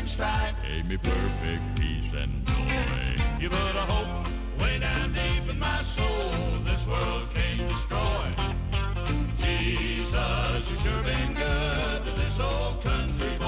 and strife. Gave me perfect peace and joy. You put a hope way down deep in my soul. This world can't destroy. Jesus, you sure been good to this old country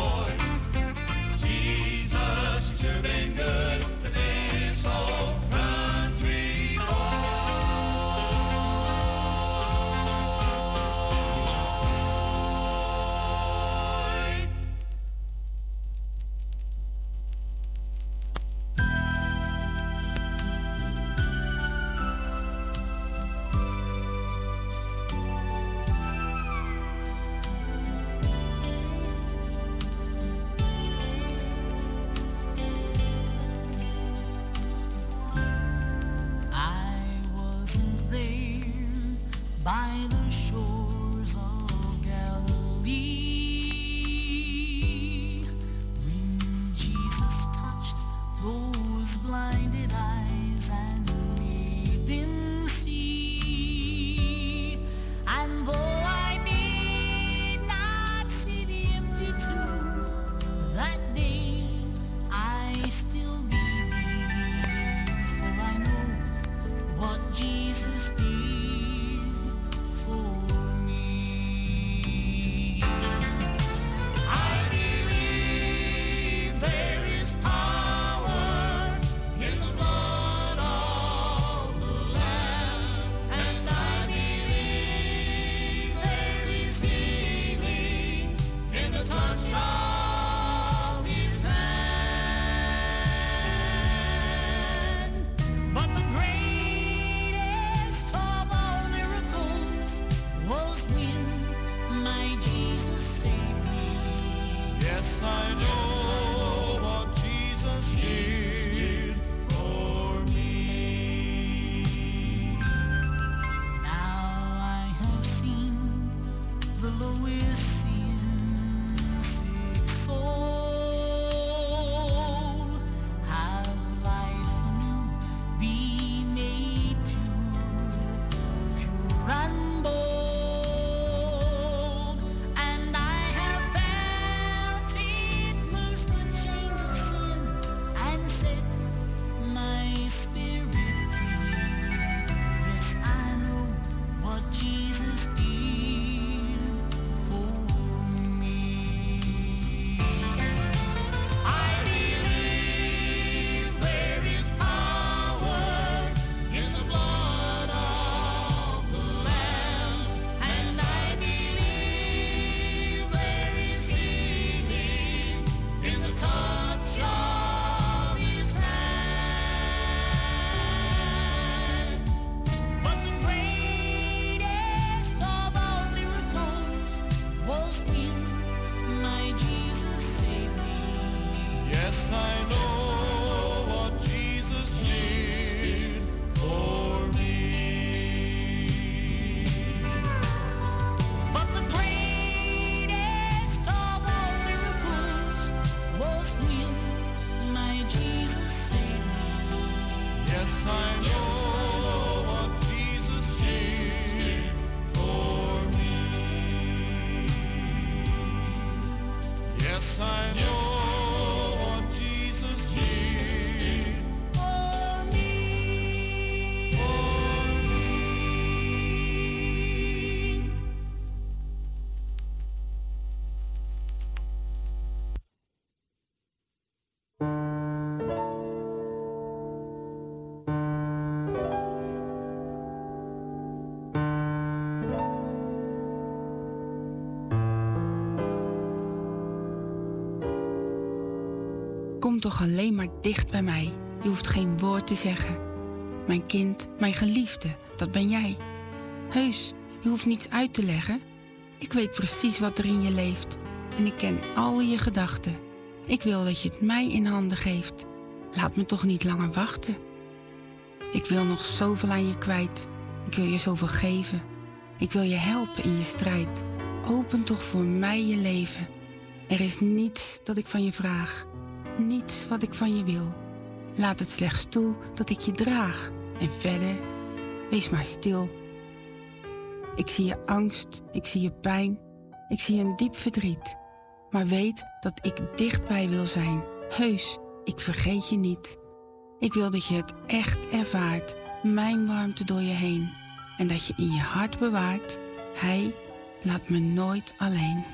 toch alleen maar dicht bij mij. Je hoeft geen woord te zeggen. Mijn kind, mijn geliefde, dat ben jij. Heus, je hoeft niets uit te leggen. Ik weet precies wat er in je leeft en ik ken al je gedachten. Ik wil dat je het mij in handen geeft. Laat me toch niet langer wachten. Ik wil nog zoveel aan je kwijt. Ik wil je zoveel geven. Ik wil je helpen in je strijd. Open toch voor mij je leven. Er is niets dat ik van je vraag. Niets wat ik van je wil. Laat het slechts toe dat ik je draag. En verder, wees maar stil. Ik zie je angst, ik zie je pijn, ik zie een diep verdriet. Maar weet dat ik dichtbij wil zijn. Heus, ik vergeet je niet. Ik wil dat je het echt ervaart, mijn warmte door je heen. En dat je in je hart bewaart, Hij laat me nooit alleen.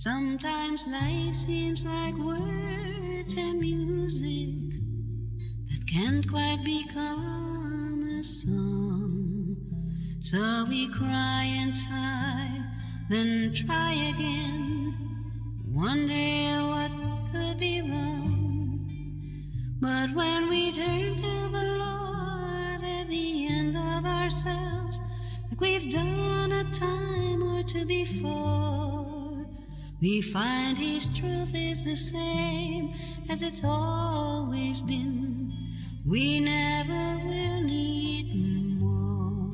Sometimes life seems like words and music that can't quite become a song. So we cry and sigh, then try again. Wonder what could be wrong. But when we turn to the Lord at the end of ourselves, like we've done a time or two before, we find His truth is the same as it's always been. We never will need more.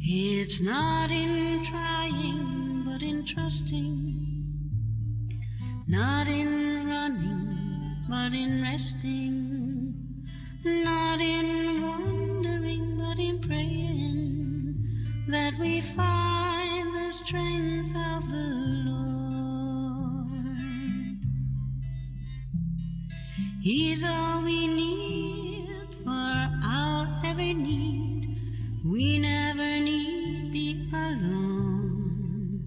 It's not in trying, but in trusting. Not in running, but in resting. Not in wondering, but in praying that we find the strength He's all we need for our every need. We never need be alone.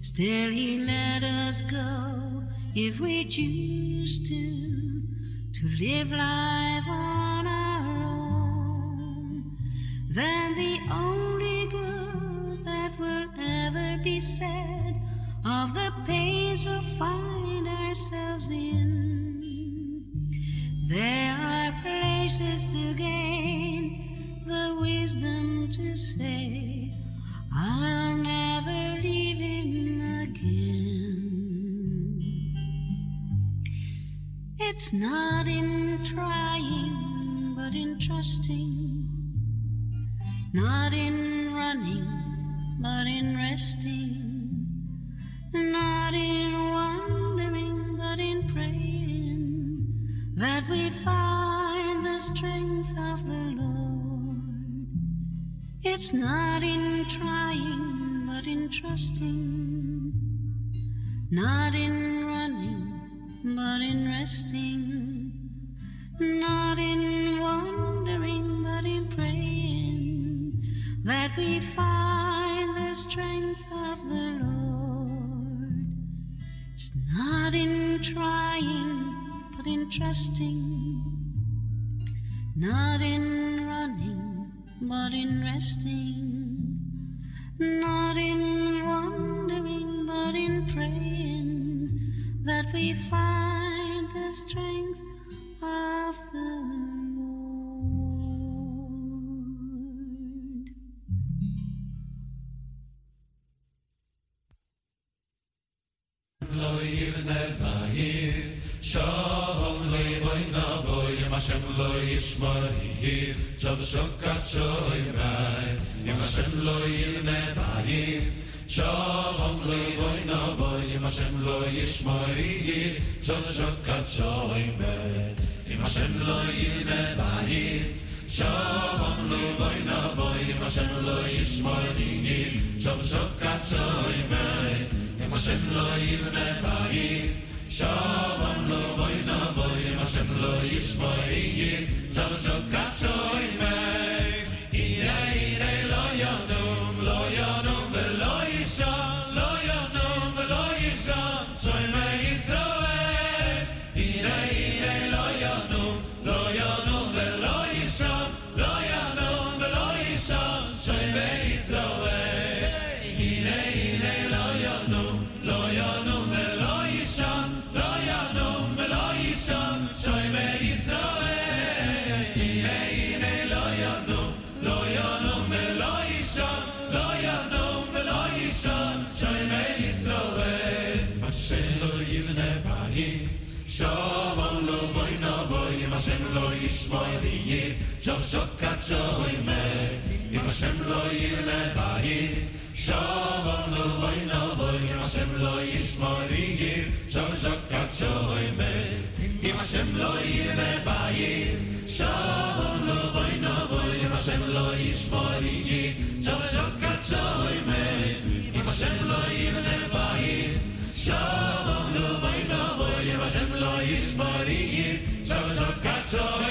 Still, He let us go if we choose to, to live life on our own. Then the only good that will ever be said of the pains we'll find ourselves in. There are places to gain, the wisdom to say, I'll never leave him again. It's not in trying, but in trusting, not in running, but in resting, not in wondering, but in praying that we find the strength of the Lord. It's not in trying, but in trusting, not in running, but in resting, not in wondering, but in praying that we find the strength of the Lord. It's not in trying, but in trusting, not in running, but in resting, not in wondering, but in praying that we find the strength of the Lord. Lo Shalom loy loy na boy Hashem lo yishmor hi Shav shokat shoy mai Yom Hashem lo yirne bayis Shalom loy loy na boy Hashem lo yishmor hi Shav shokat shoy mai Yom Hashem lo yirne bayis Shalom loy loy na boy Hashem lo yishmor hi Shav shokat shoy mai Yom Hashem lo yirne bayis Shalom lo boy na boy, Hashem lo yishma iye, Shalom shokach shoy meh. shoyme im shem lo yirne bayis shalom lo vayna vayim shem lo yishmarigim shom shokat shoyme im shem lo yirne bayis shalom lo vayna vayim shem lo yishmarigim shom shokat shoyme im shem lo yirne bayis shalom lo vayna vayim shem lo yishmarigim shom shokat shoyme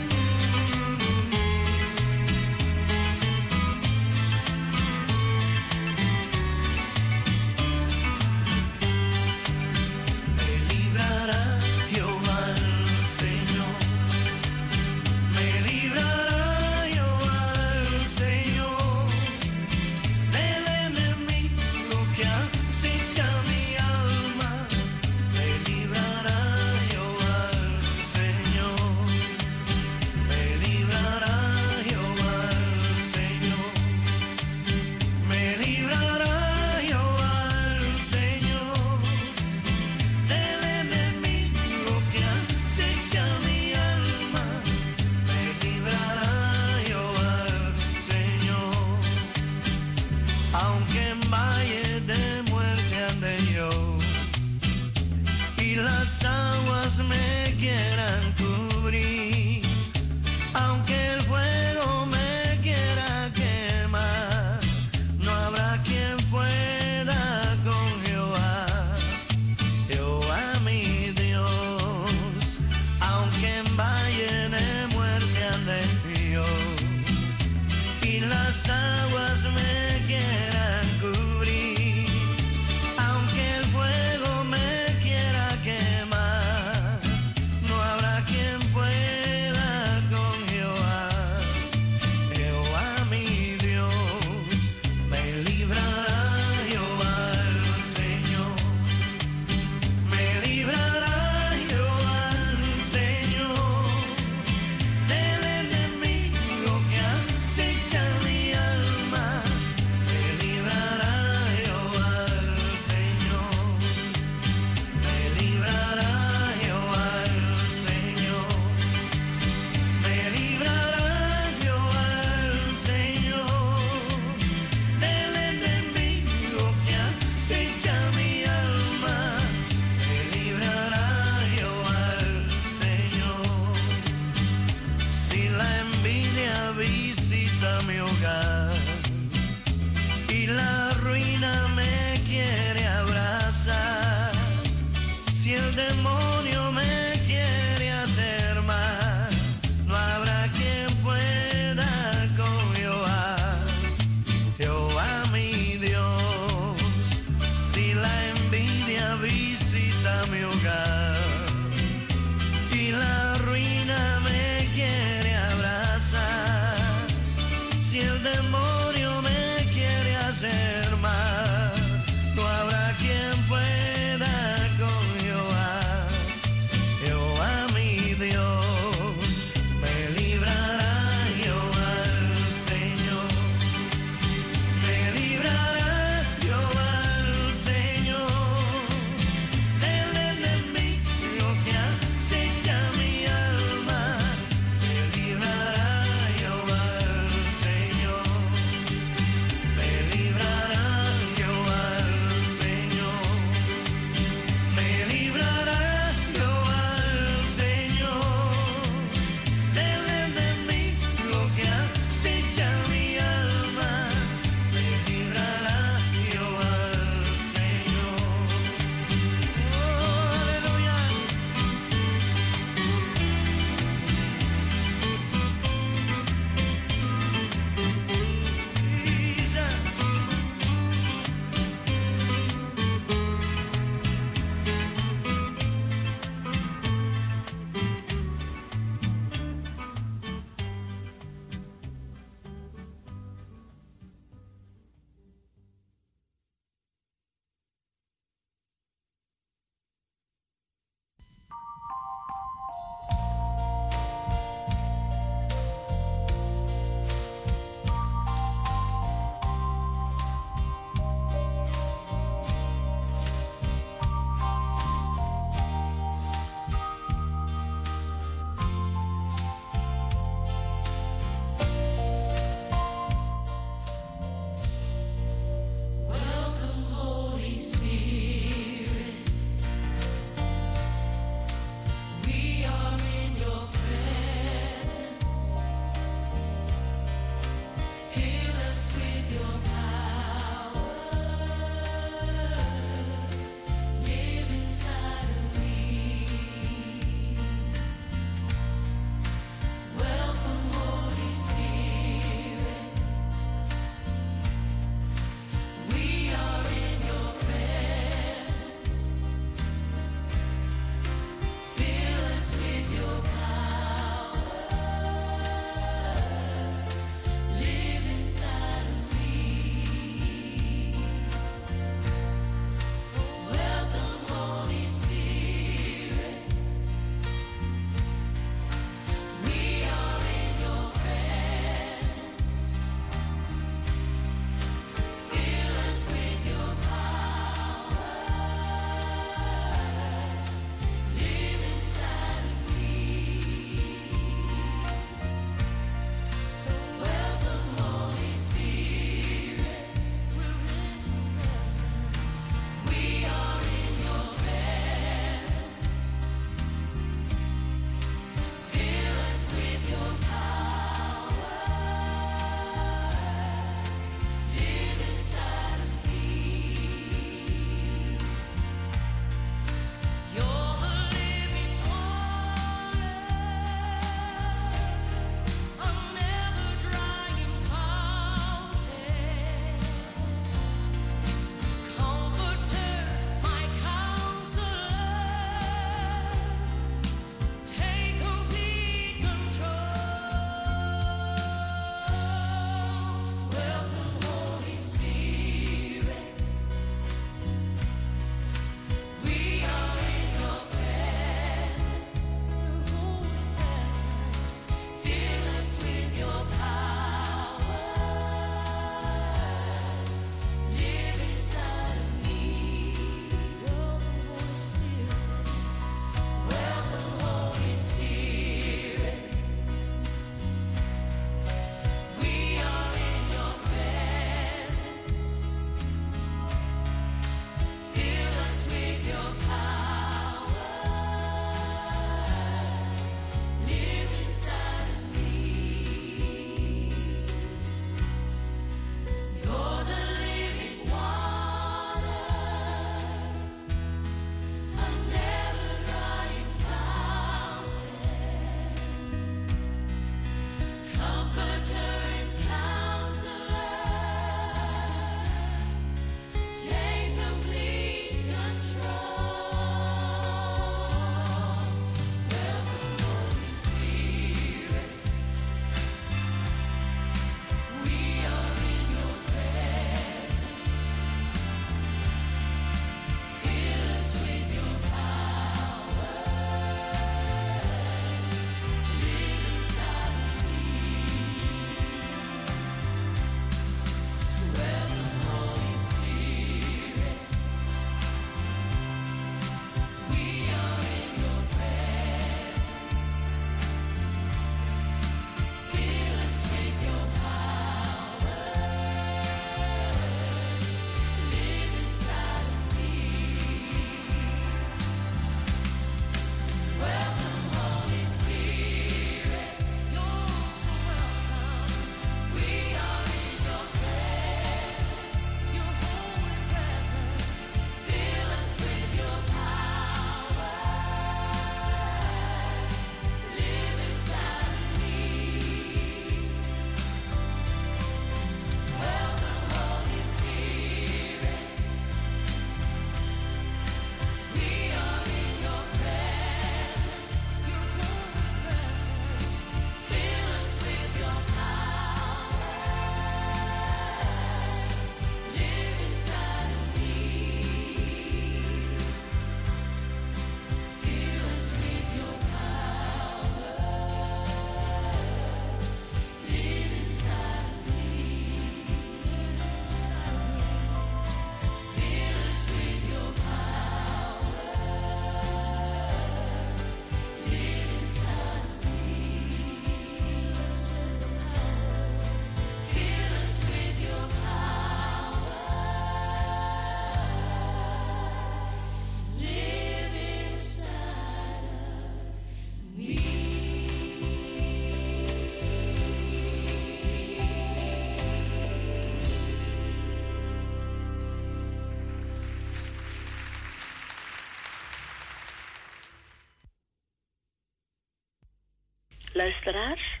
Luisteraars,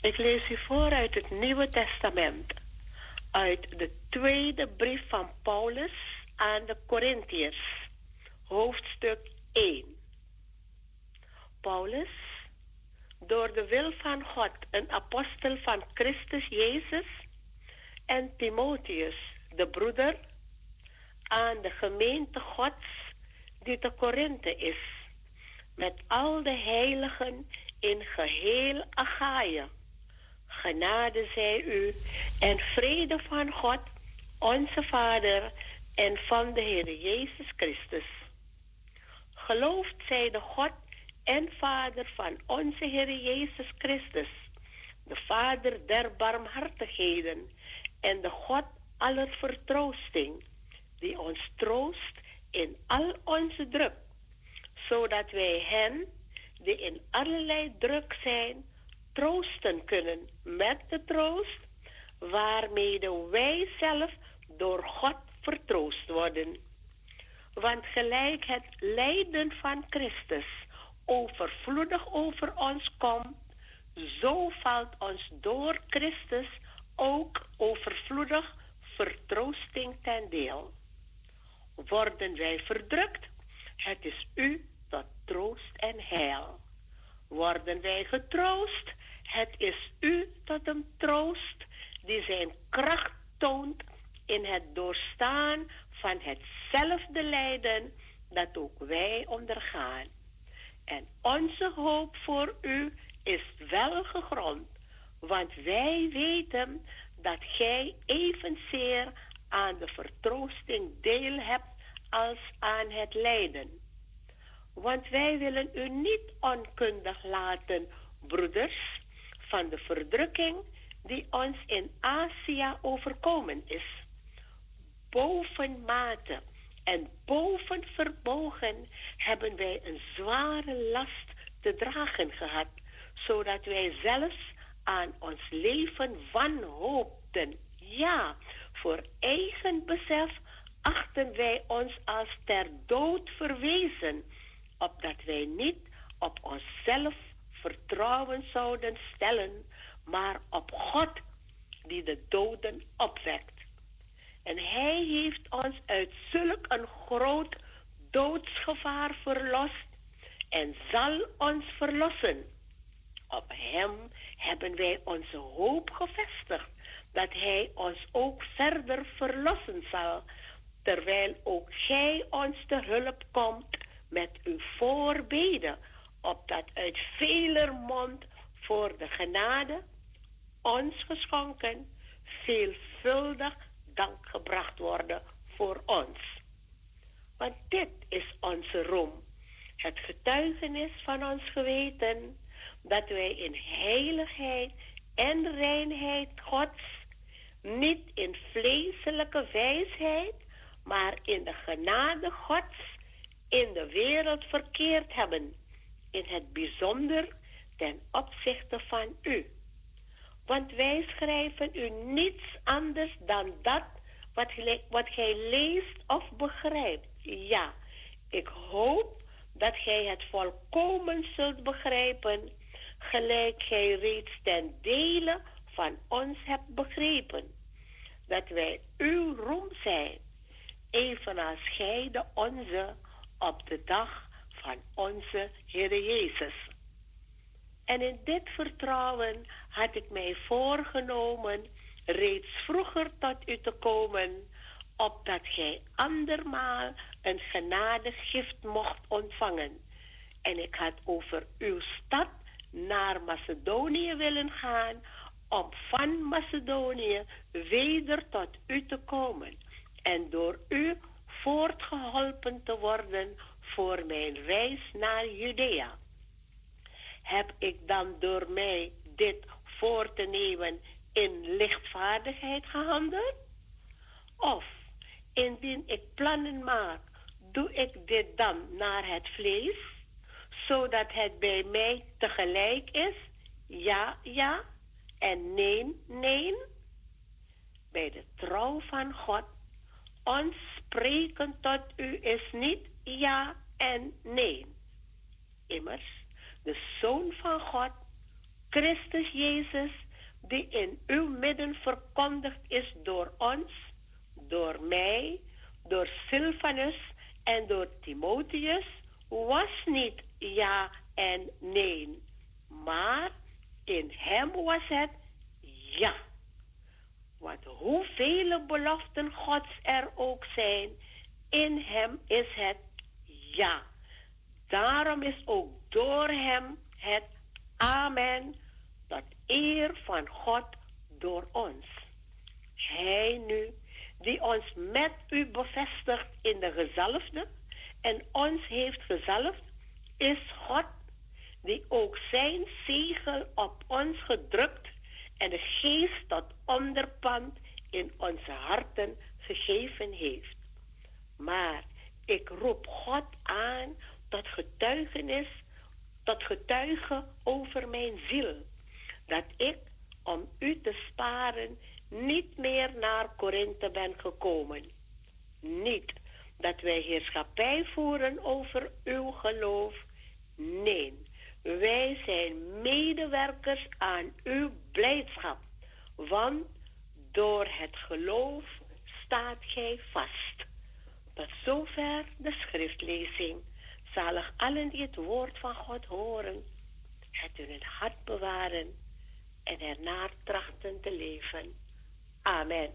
ik lees u voor uit het Nieuwe Testament. Uit de tweede brief van Paulus aan de Corinthiërs, hoofdstuk 1. Paulus, door de wil van God een apostel van Christus Jezus en Timotheus, de broeder, aan de gemeente Gods die te Korinthe is, met al de heiligen in geheel Achaia. Genade zij u en vrede van God, onze Vader en van de Heer Jezus Christus. Gelooft zij de God en Vader van onze Heer Jezus Christus, de Vader der barmhartigheden en de God aller vertroosting, die ons troost in al onze druk, zodat wij hen die in allerlei druk zijn, troosten kunnen met de troost waarmede wij zelf door God vertroost worden. Want gelijk het lijden van Christus overvloedig over ons komt, zo valt ons door Christus ook overvloedig vertroosting ten deel. Worden wij verdrukt, het is u troost en heil. Worden wij getroost, het is u tot een troost die zijn kracht toont in het doorstaan van hetzelfde lijden dat ook wij ondergaan. En onze hoop voor u is wel gegrond, want wij weten dat gij evenzeer aan de vertroosting deel hebt als aan het lijden. Want wij willen u niet onkundig laten, broeders, van de verdrukking die ons in Azië overkomen is. Bovenmate en boven verbogen hebben wij een zware last te dragen gehad, zodat wij zelfs aan ons leven wanhoopten. Ja, voor eigen besef achten wij ons als ter dood verwezen, opdat wij niet op onszelf vertrouwen zouden stellen, maar op God die de doden opwekt. En Hij heeft ons uit zulk een groot doodsgevaar verlost en zal ons verlossen. Op Hem hebben wij onze hoop gevestigd dat Hij ons ook verder verlossen zal, terwijl ook Gij ons te hulp komt met uw voorbeden, opdat uit veler mond voor de genade ons geschonken veelvuldig dank gebracht worden voor ons. Want dit is onze roem, het getuigenis van ons geweten, dat wij in heiligheid en reinheid Gods, niet in vleeselijke wijsheid, maar in de genade Gods in de wereld verkeerd hebben, in het bijzonder ten opzichte van u. Want wij schrijven u niets anders dan dat wat, wat gij leest of begrijpt. Ja, ik hoop dat gij het volkomen zult begrijpen, gelijk gij reeds ten dele van ons hebt begrepen. Dat wij uw roem zijn, evenals gij de onze op de dag van onze Heer Jezus. En in dit vertrouwen had ik mij voorgenomen reeds vroeger tot u te komen, opdat gij andermaal een genadegift mocht ontvangen. En ik had over uw stad naar Macedonië willen gaan, om van Macedonië weder tot u te komen en door u voortgeholpen te worden voor mijn reis naar Judea. Heb ik dan door mij dit voor te nemen in lichtvaardigheid gehandeld? Of indien ik plannen maak, doe ik dit dan naar het vlees, zodat het bij mij tegelijk is? Ja, ja en nee, nee. Bij de trouw van God, ons spreken tot u is niet ja en nee. Immers, de Zoon van God Christus Jezus, die in uw midden verkondigd is door ons, door mij, door Silvanus en door Timotheus, was niet ja en nee, maar in hem was het ja. Want hoeveel beloften Gods er ook zijn, in hem is het ja. Daarom is ook door hem het amen tot eer van God door ons. Hij nu, die ons met u bevestigt in de gezalfde en ons heeft gezalfd, is God die ook zijn zegel op ons gedrukt en de geest tot onderpand in onze harten gegeven heeft. Maar ik roep God aan tot getuigenis, tot getuige over mijn ziel, dat ik, om u te sparen, niet meer naar Korinthe ben gekomen. Niet dat wij heerschappij voeren over uw geloof. Nee, wij zijn medewerkers aan uw blijdschap, want door het geloof staat gij vast. Tot zover de schriftlezing. Zalig allen die het woord van God horen, het in hun hart bewaren en ernaar trachten te leven. Amen.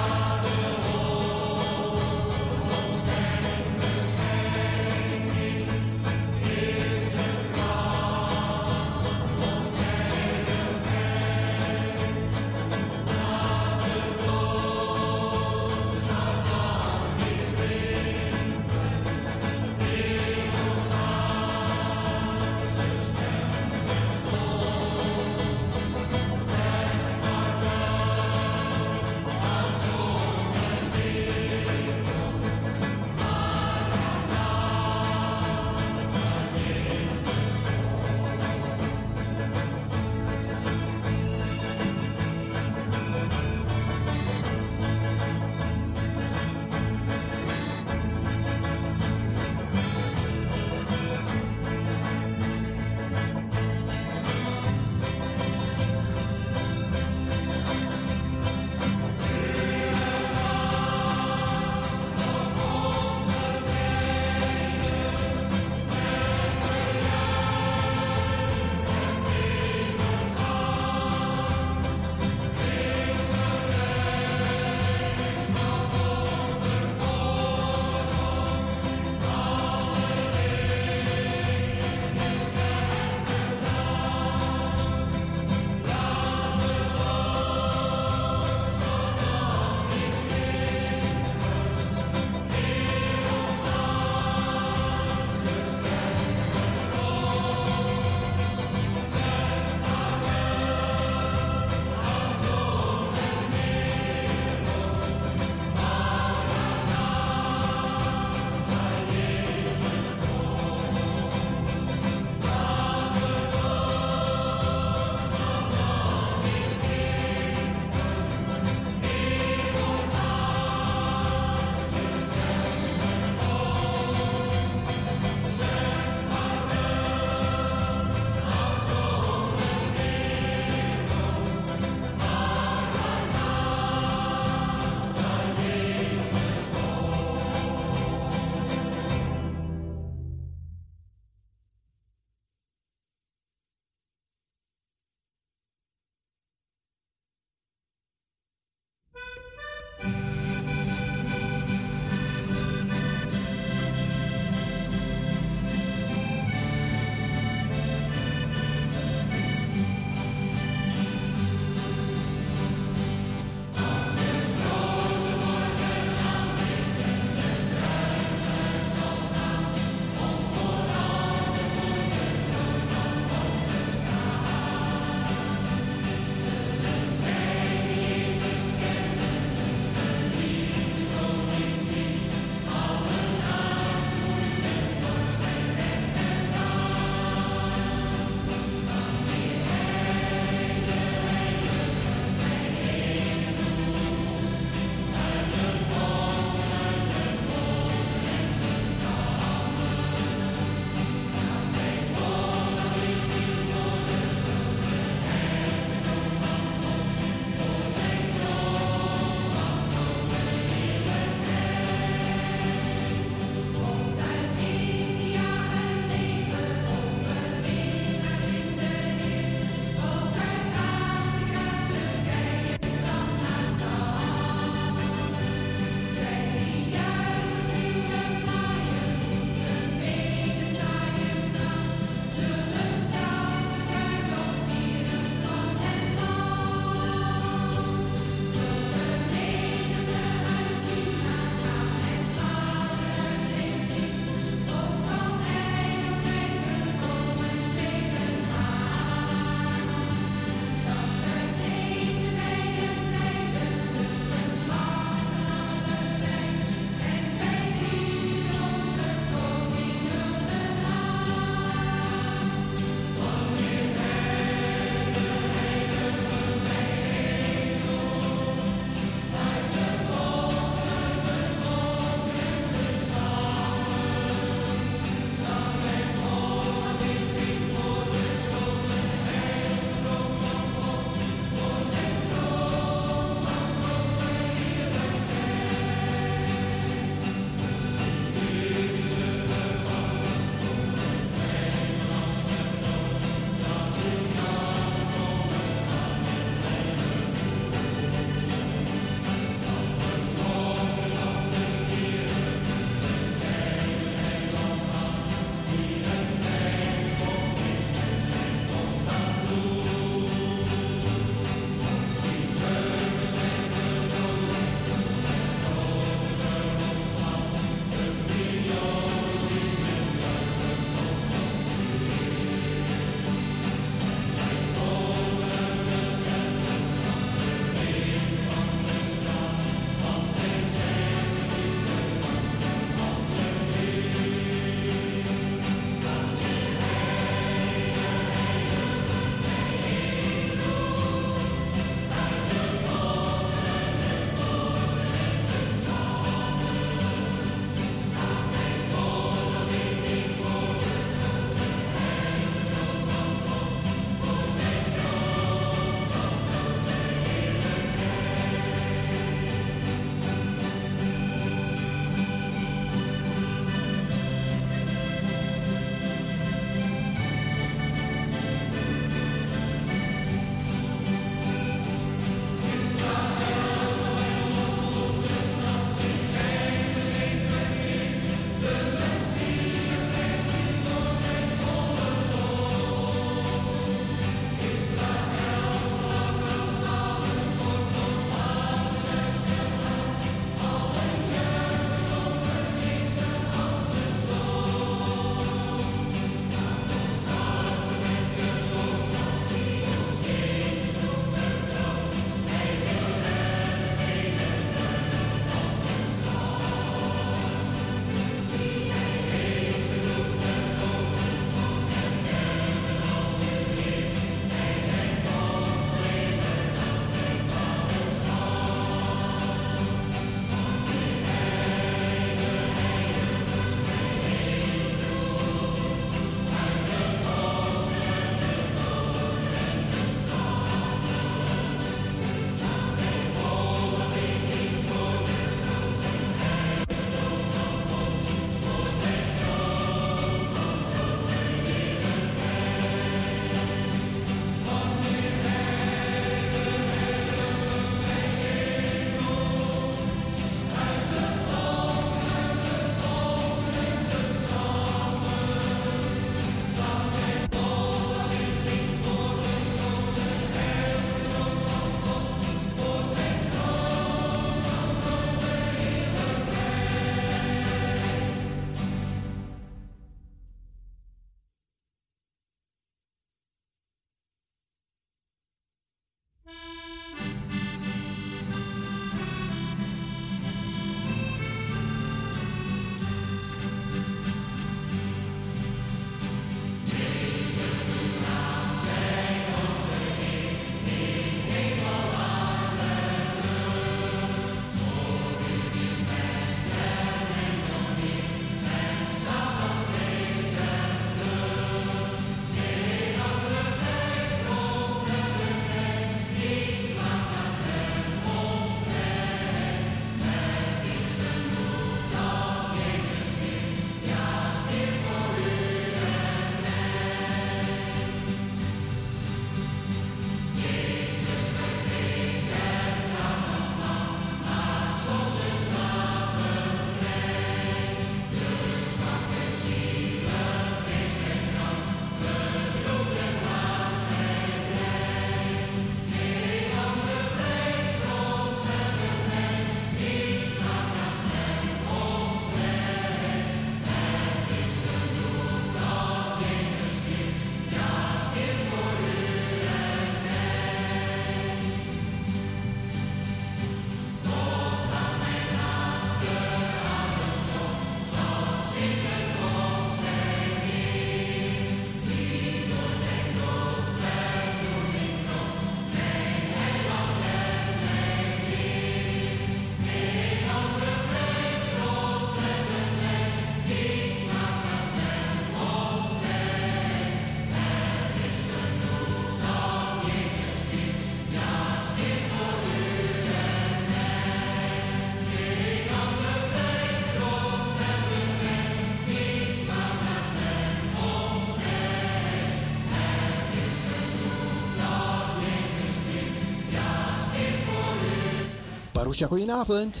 Marusha, goedenavond.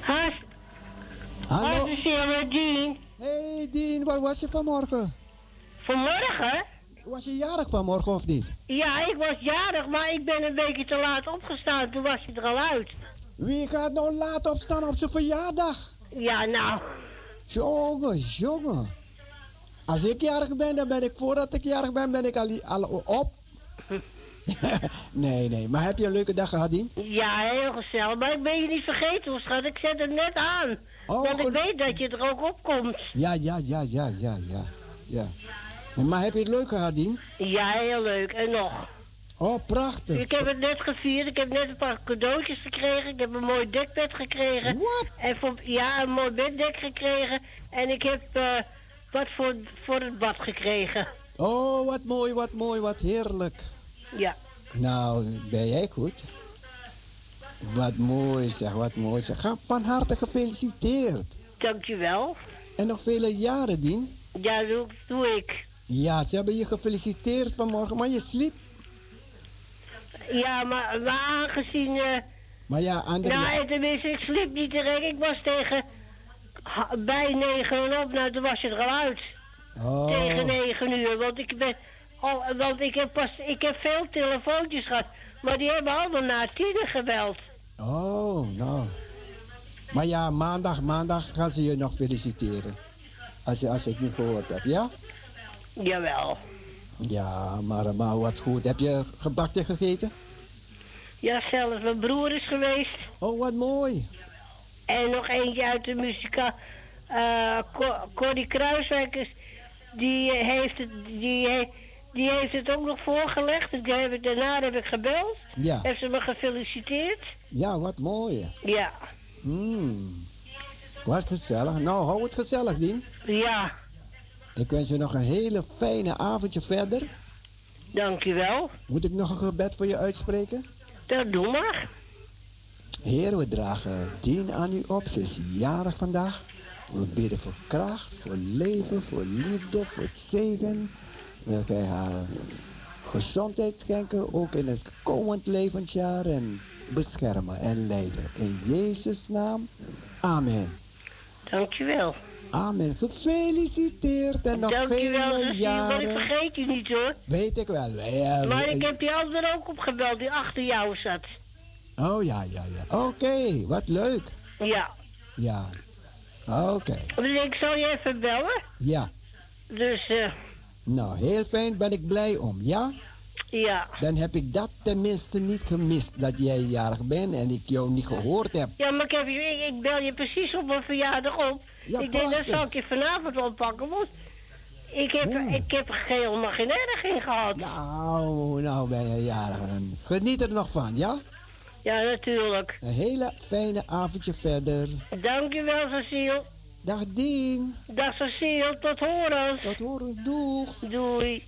Has, Hallo. Has Dien. Hey Dien, waar was je vanmorgen? Vanmorgen? Was je jarig vanmorgen of niet? Ja, ik was jarig, maar ik ben een beetje te laat opgestaan. Toen was je er al uit. Wie gaat nou laat opstaan op zijn verjaardag? Ja, nou. Jongen, jongen. Als ik jarig ben, dan ben ik voordat ik jarig ben, ben ik al, al op. nee, nee. Maar heb je een leuke dag gehad, Dien? Ja, heel gezellig. Maar ik ben je niet vergeten, schat. Ik zet het net aan. Oh, dat ik weet dat je er ook op komt. Ja, ja, ja, ja, ja, ja. ja. Maar heb je het leuk gehad, Dien? Ja, heel leuk. En nog. Oh, prachtig. Ik heb het net gevierd. Ik heb net een paar cadeautjes gekregen. Ik heb een mooi dekbed gekregen. Wat? En voor, ja, een mooi beddek gekregen. En ik heb eh, wat voor, voor het bad gekregen. Oh, wat mooi, wat mooi, wat heerlijk. Ja. Nou, ben jij goed? Wat mooi zeg, wat mooi zeg. Ga Van harte gefeliciteerd. Dankjewel. En nog vele jaren, Dien. Ja, doe, doe ik. Ja, ze hebben je gefeliciteerd vanmorgen, maar je sliep. Ja, maar, maar aangezien... eh, Maar ja, andere... nou, en tenminste, ik sliep niet direct. Ik was tegen... bij negen uur op. Nou, toen was je er al uit. oh. Tegen negen uur. Want ik ben... Al, want ik heb, pas, ik heb veel telefoontjes gehad. Maar die hebben allemaal na tienen gebeld. oh, nou. Maar ja, maandag, maandag gaan ze je nog feliciteren. Als je, als je het niet gehoord hebt, ja? Jawel. Ja, maar, maar wat goed. Heb je gebakje gegeten? Ja, zelfs mijn broer is geweest. Oh, wat mooi. En nog eentje uit de muzika. Co- Corrie Kruiswijk is, die heeft het, die, he- die heeft het ook nog voorgelegd. Die heb ik, daarna heb ik gebeld. Ja. Heeft ze me gefeliciteerd. Ja, wat mooi. Ja. Hmm. Wat gezellig. Nou, hou het gezellig, Dien. Ja, Ik wens je nog een hele fijne avondje verder. dankjewel. Moet ik nog een gebed voor je uitspreken? Dat doe maar. Heer, we dragen Dien aan u op. Ze is jarig vandaag. We bidden voor kracht, voor leven, voor liefde, voor zegen. Wil gij haar gezondheid schenken, ook in het komend levensjaar. En beschermen en leiden. In Jezus' naam. Amen. Dankjewel. Amen. Gefeliciteerd en nog dankjewel, vele Cecile. Maar ik jaren. vergeet je niet hoor. Weet ik wel. Ja, Maar ik heb die andere ook opgebeld die achter jou zat. Oh ja, ja, ja. Oké, wat leuk. Ja. Ja. Oké. Dus ik zal je even bellen. Ja. Dus eh, Nou, heel fijn ben ik blij om, ja? ja. Dan heb ik dat tenminste niet gemist, dat jij jarig bent en ik jou niet gehoord heb. Ja, maar ik, heb, je- ik, ik bel je precies op mijn verjaardag op. Ja, ik denk, dat zal ik je vanavond oppakken, want ik heb, Ja. ik heb helemaal geen erg in gehad. Nou, nou ben je jarig. En Geniet er nog van, ja? Ja, natuurlijk. Een hele fijne avondje verder. Dankjewel, Cecile. Dag Dien. Dag, Cecile. Tot horens. Tot horen. Doeg. Doei.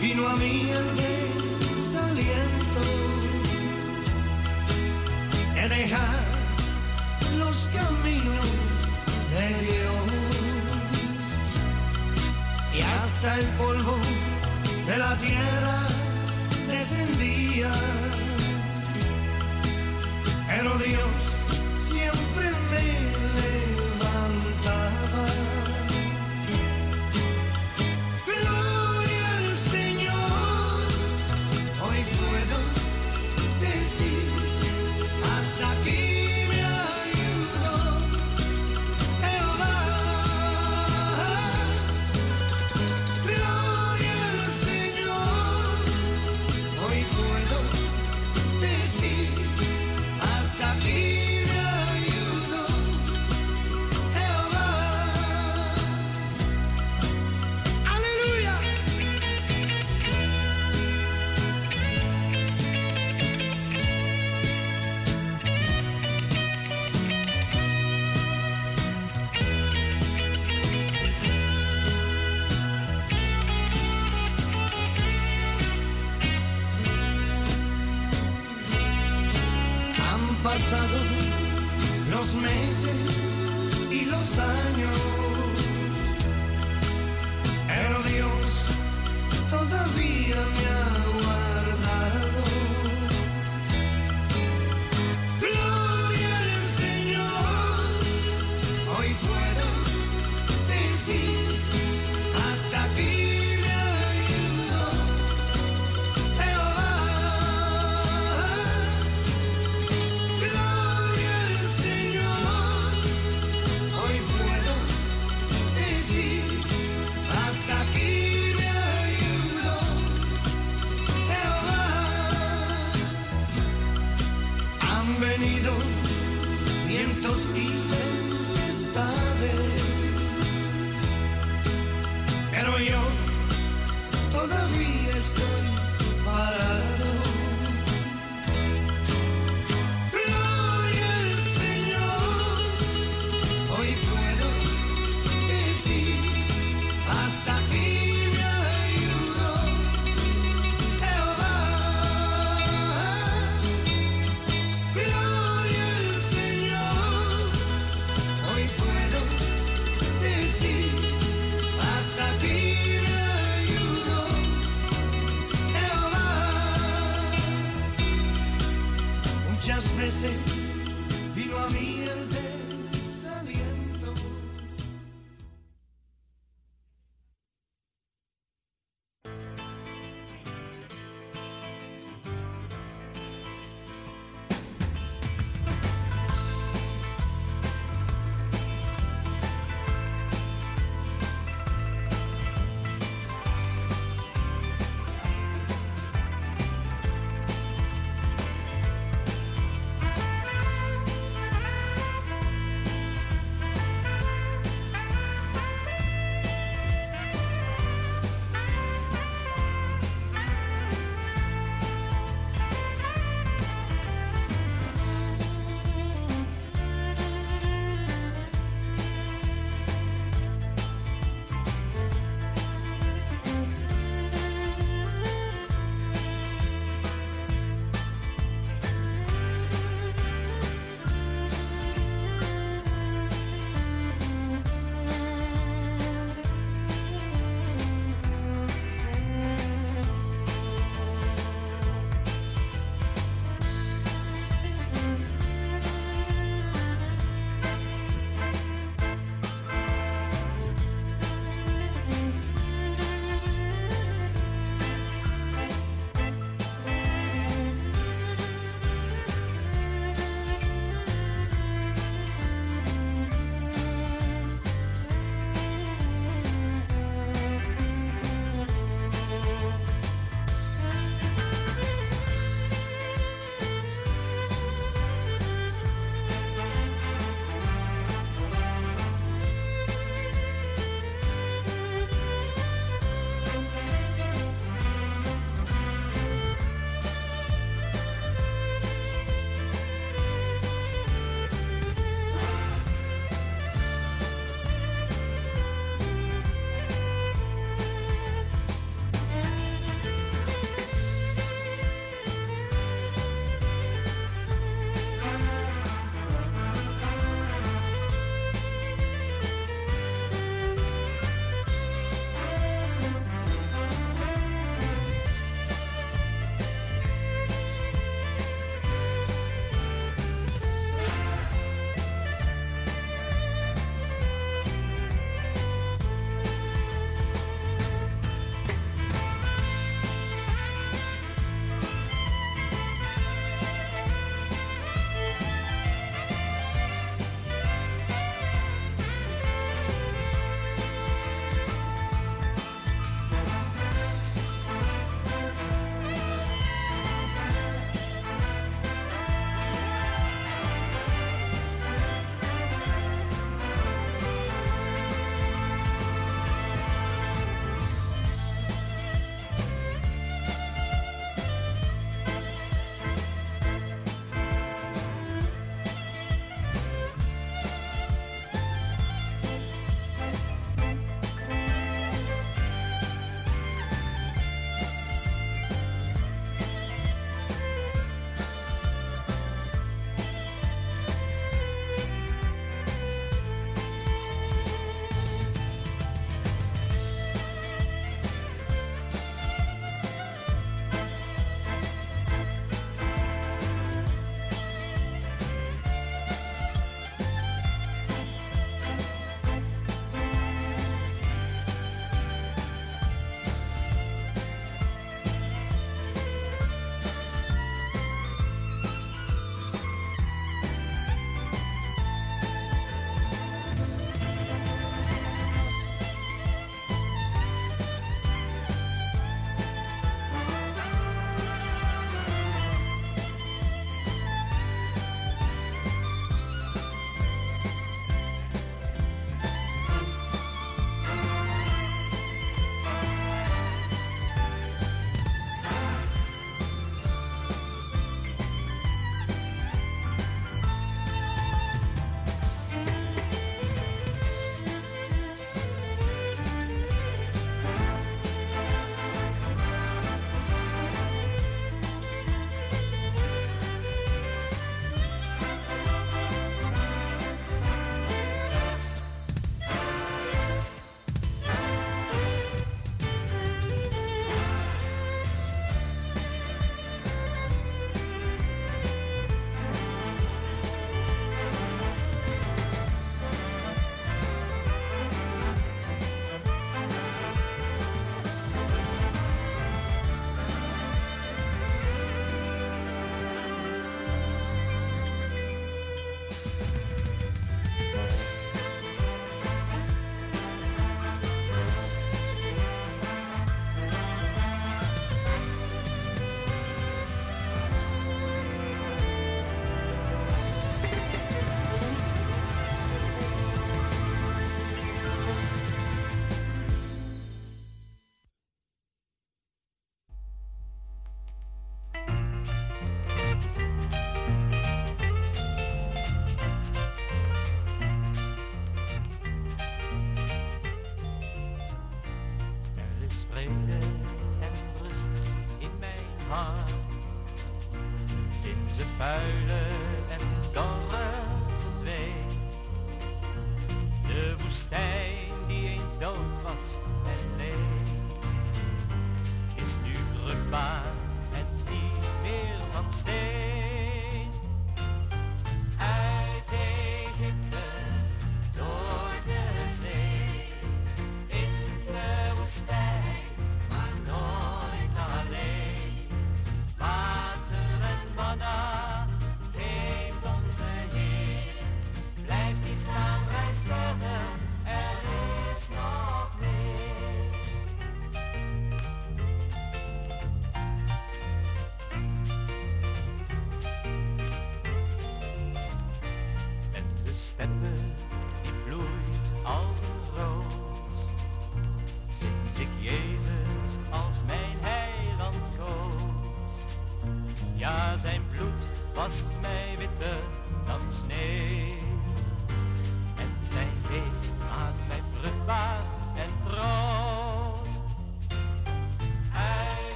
Vino a mí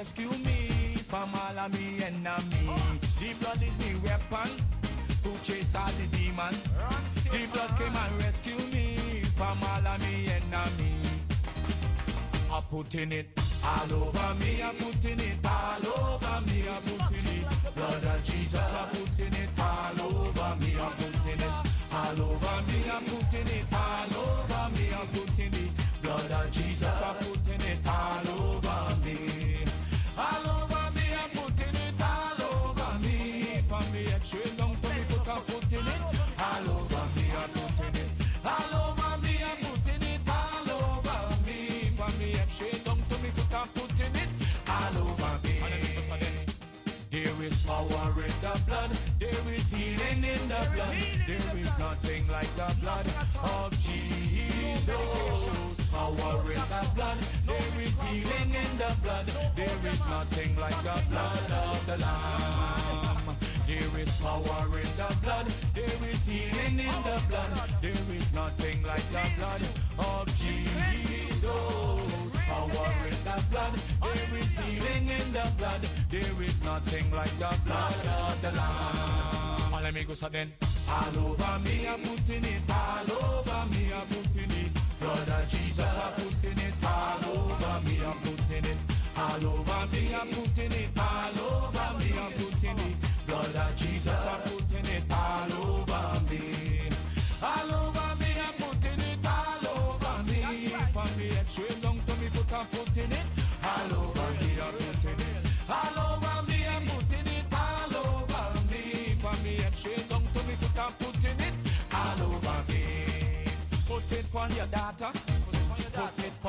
rescue me from all of me enemies. The blood is me weapon. To chase all the demon. The blood came and rescue me from all of me enemies. I'm putting it all over me. I'm putting it all over me. I'm putting it. Blood of Jesus. I'm putting it all over me. I'm putting it all over me. I'm putting it all over me. I'm putting it. Blood of Jesus. Blood of Jesus. Power in the blood. There is healing in the blood. There is nothing like the blood of the Lamb. There is power in the blood. There is healing in the blood. There is nothing like the blood of Jesus. Power in the blood. There is healing in the blood. There is nothing like the blood of the Lamb. Let me go so then. All over me, I'm putting it. All over me, I'm putting it. Blood of Jesus, I'm putting it. All over me, I'm putting it. All over me, I'm putting it. All over me, I'm putting it. Of Jesus, I'm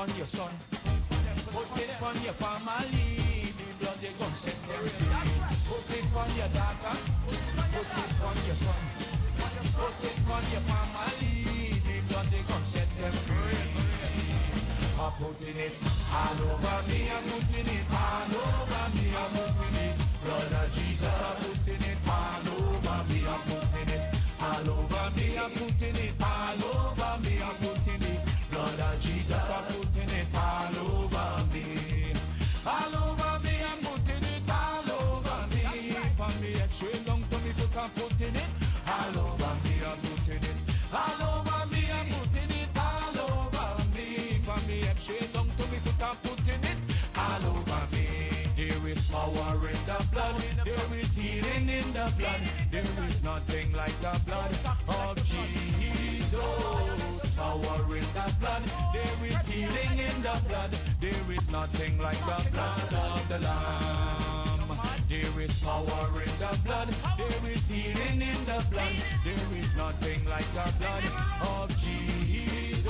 on your son, put it on your family. The blood they gon' set them free. Put it on your daughter, put it on your son, put it on your family. The blood they gon' set them free. I'm putting it all over me. I'm putting it all over me. I'm putting it. Blood of Jesus. I'm Power blood. There is healing in the blood. There is nothing like the blood of the Lamb. There is power in the blood. There is healing in the blood. There is nothing like the blood of Jesus.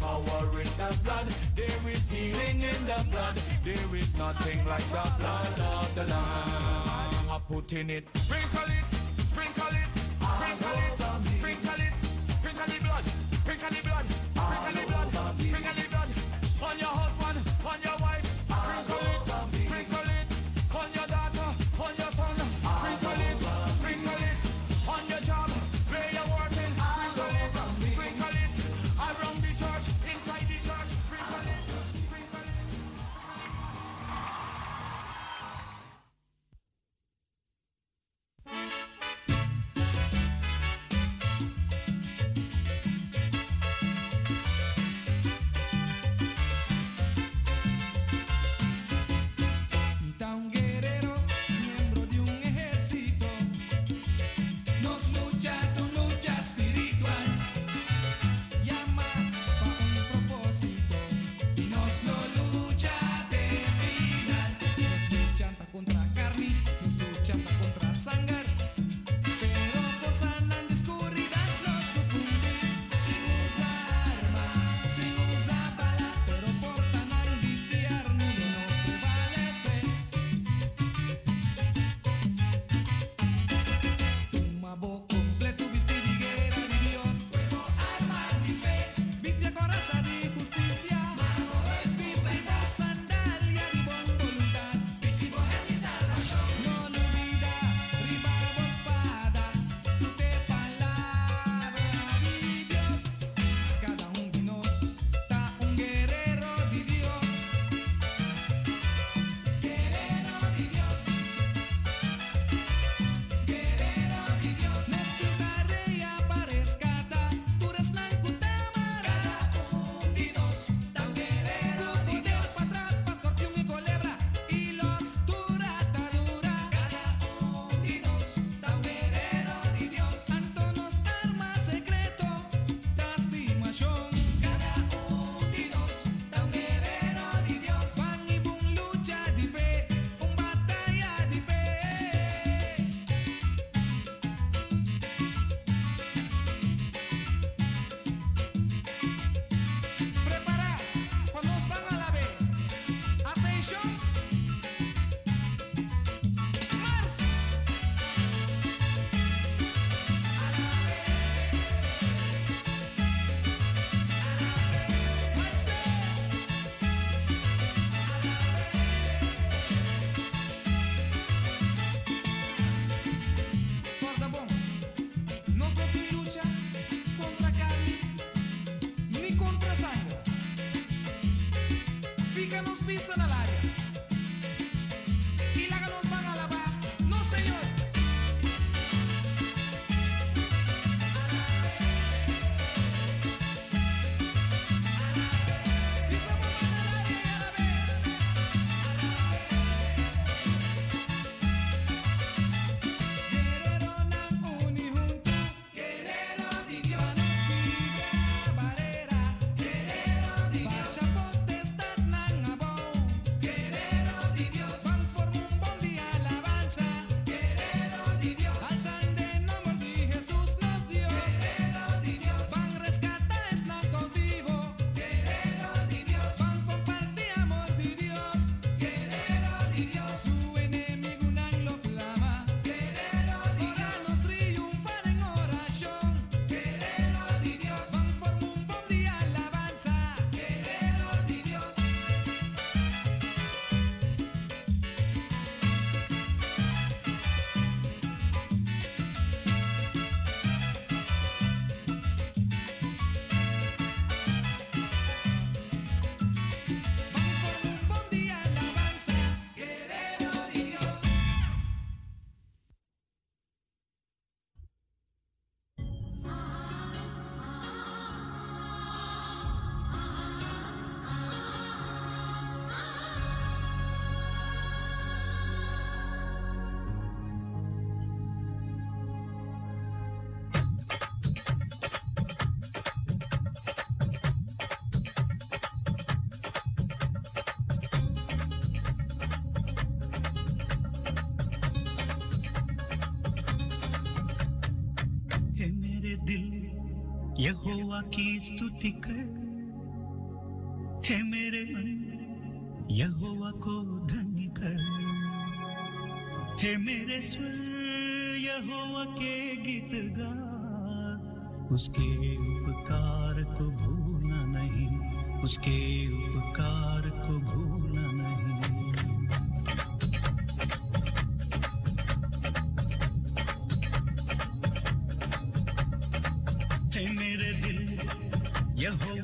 Power in the blood. There is healing in the blood. There is nothing like the blood of the Lamb. I'm putting it. Sprinkle it. Sprinkle it. Sprinkle it. Sprinkle it. Sprinkle the blood. Sprinkle the blood. यहोवा की स्तुति कर। हे मेरे मन, यहोवा को धन्य कर। हे मेरे स्वर, यहोवा के गीत गा। उसके उपकार को भूलना नहीं, उसके उपकार को भूलना y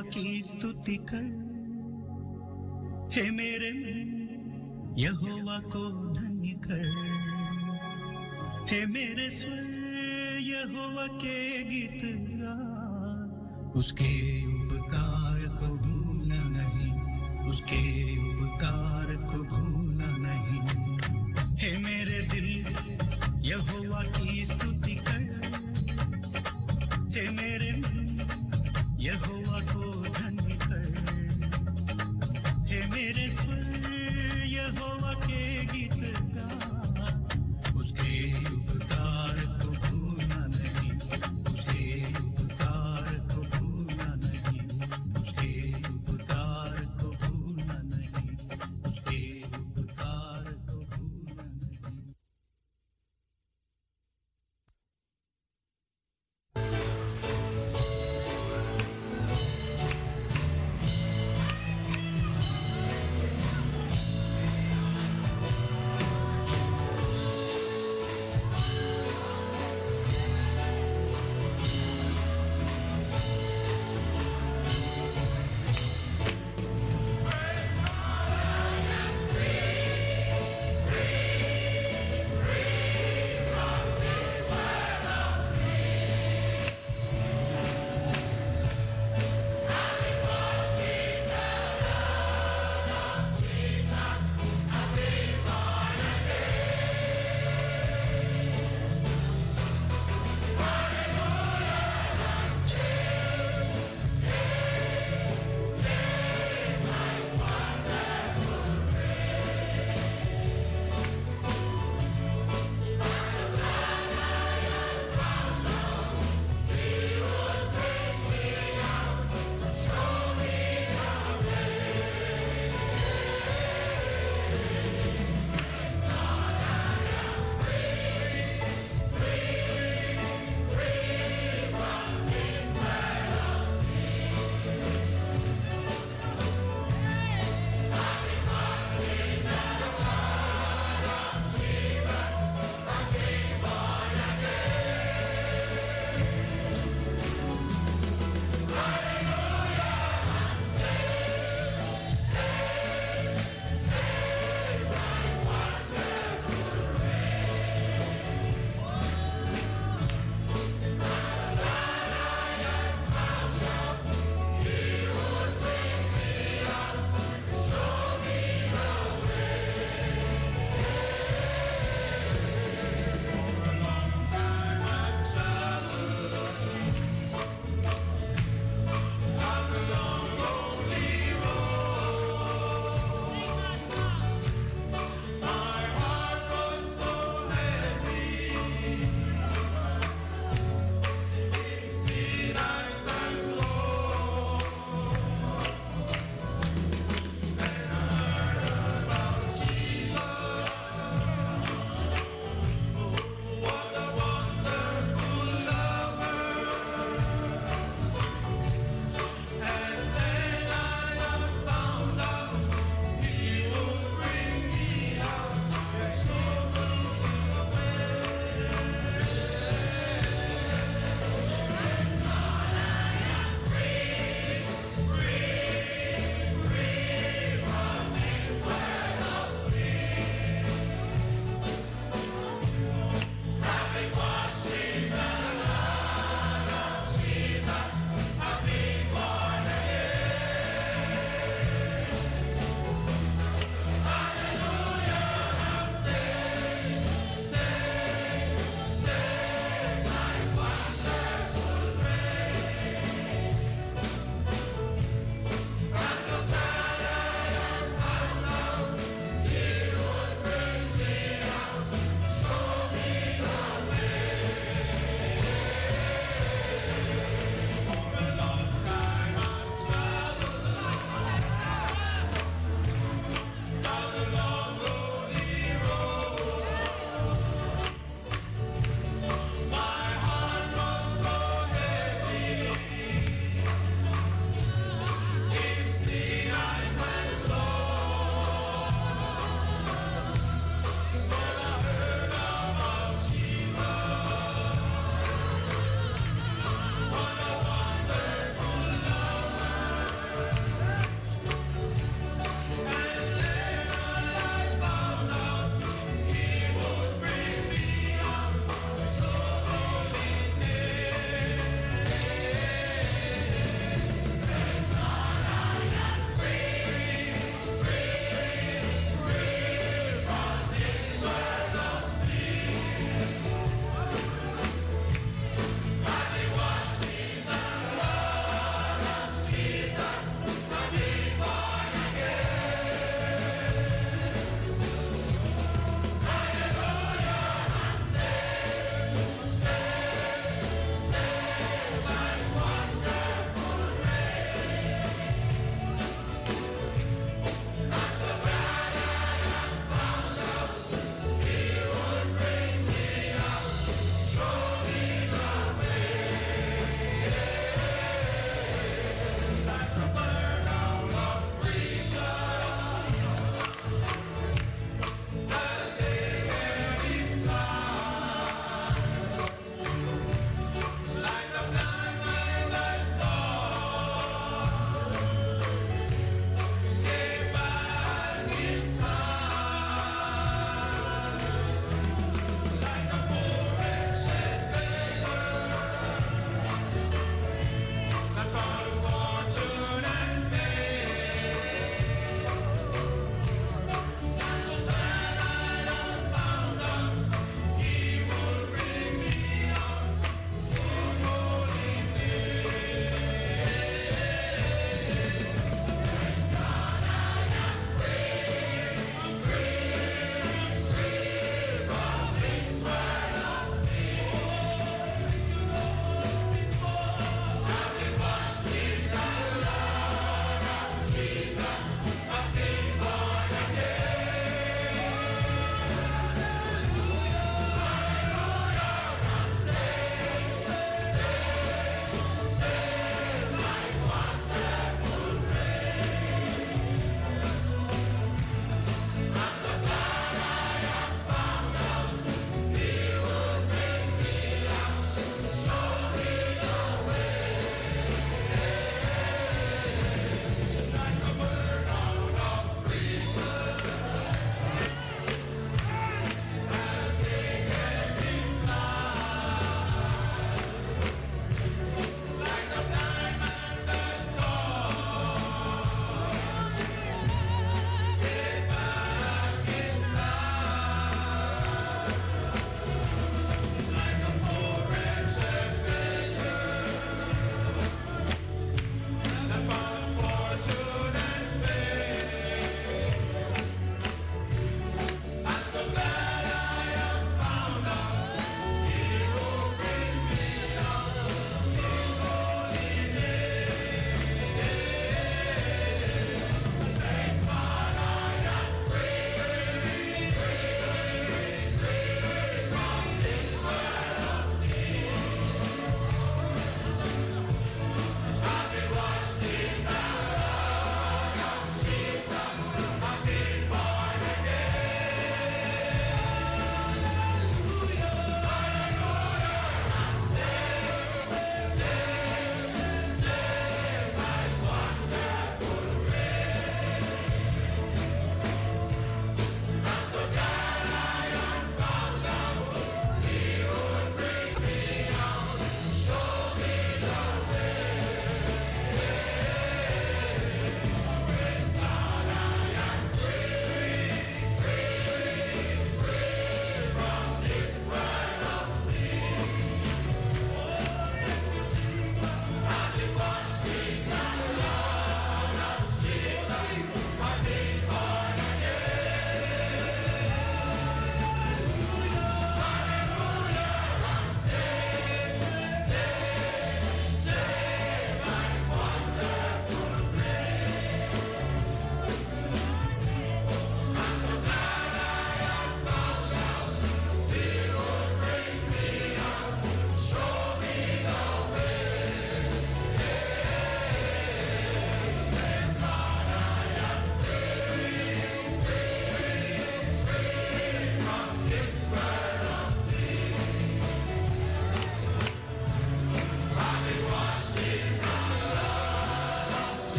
यहोवा की स्तुति कर। हे मेरे, यहोवा को धन्य कर। हे मेरे स्वर, यहोवा के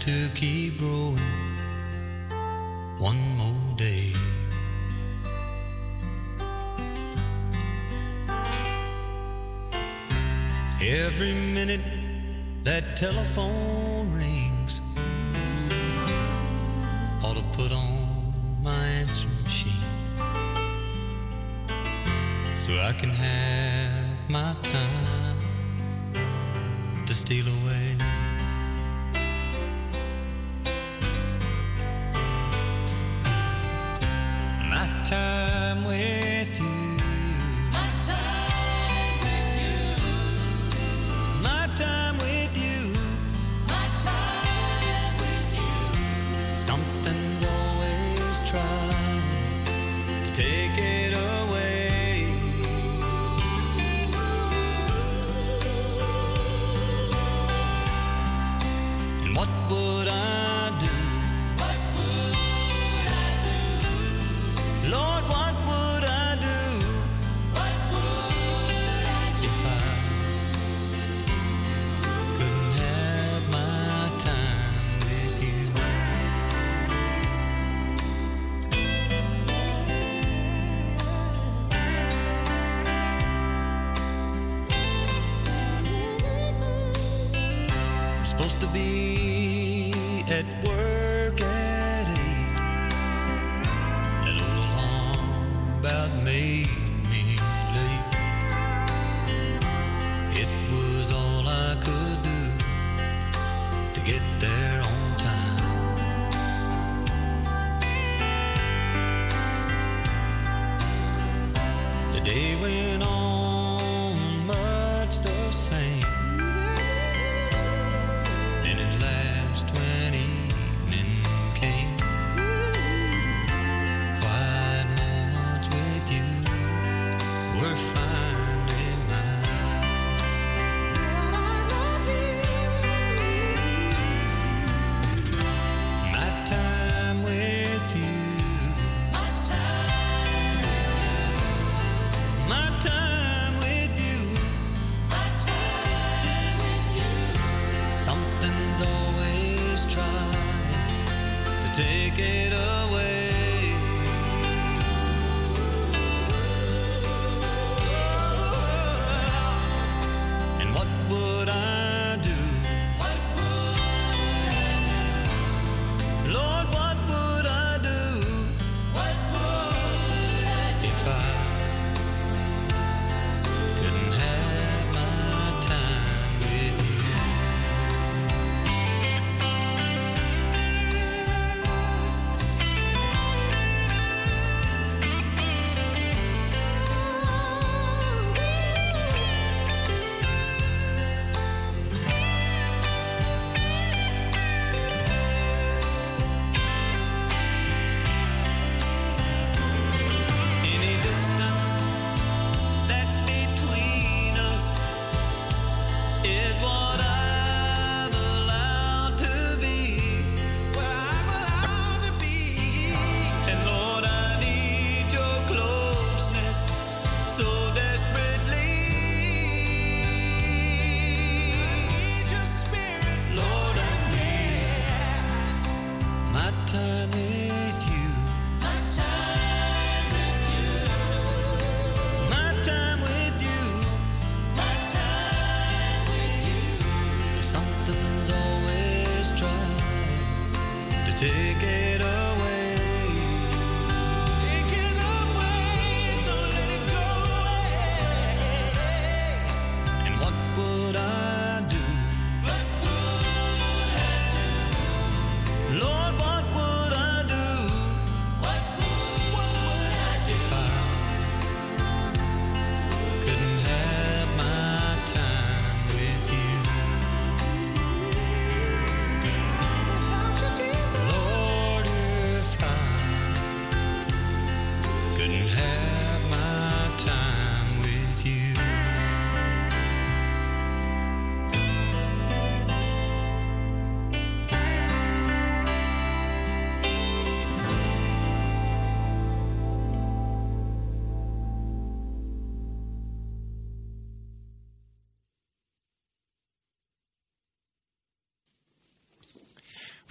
to keep growing one more day. Every minute that telephone rings ought to put on my answering machine so I can have my time to steal away.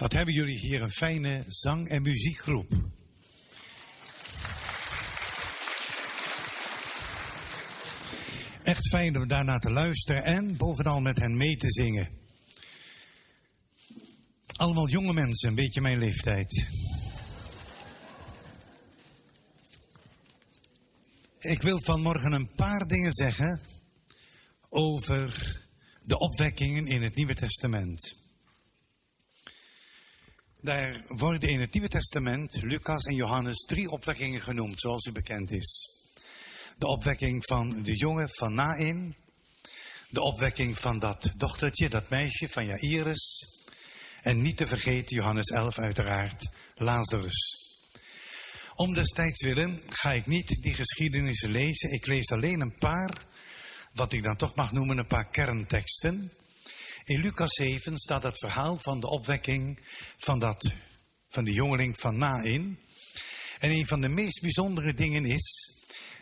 Wat hebben jullie hier een fijne zang- en muziekgroep. Echt fijn om daarnaar te luisteren en bovenal met hen mee te zingen. Allemaal jonge mensen, een beetje mijn leeftijd. Ik wil vanmorgen een paar dingen zeggen over de opwekkingen in het Nieuwe Testament. Daar worden in het Nieuwe Testament, Lucas en Johannes, drie opwekkingen genoemd, zoals u bekend is. De opwekking van de jongen van Nain, de opwekking van dat dochtertje, dat meisje van Jairus, en niet te vergeten Johannes 11 uiteraard, Lazarus. Om destijds willen ga ik niet die geschiedenissen lezen. Ik lees alleen een paar, wat ik dan toch mag noemen, een paar kernteksten. In Lucas 7 staat het verhaal van de opwekking van, dat, van de jongeling van Nain. En een van de meest bijzondere dingen is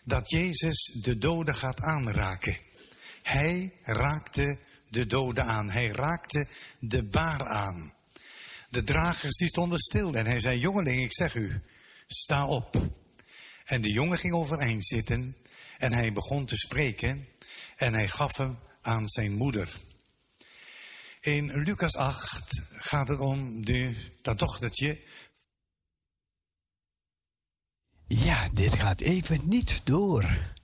dat Jezus de doden gaat aanraken. Hij raakte de doden aan. Hij raakte de baar aan. De dragers die stonden stil en hij zei, jongeling, ik zeg u, sta op. En de jongen ging overeind zitten en hij begon te spreken en hij gaf hem aan zijn moeder. In Lucas 8 gaat het om de, dat dochtertje. Ja, dit gaat even niet door.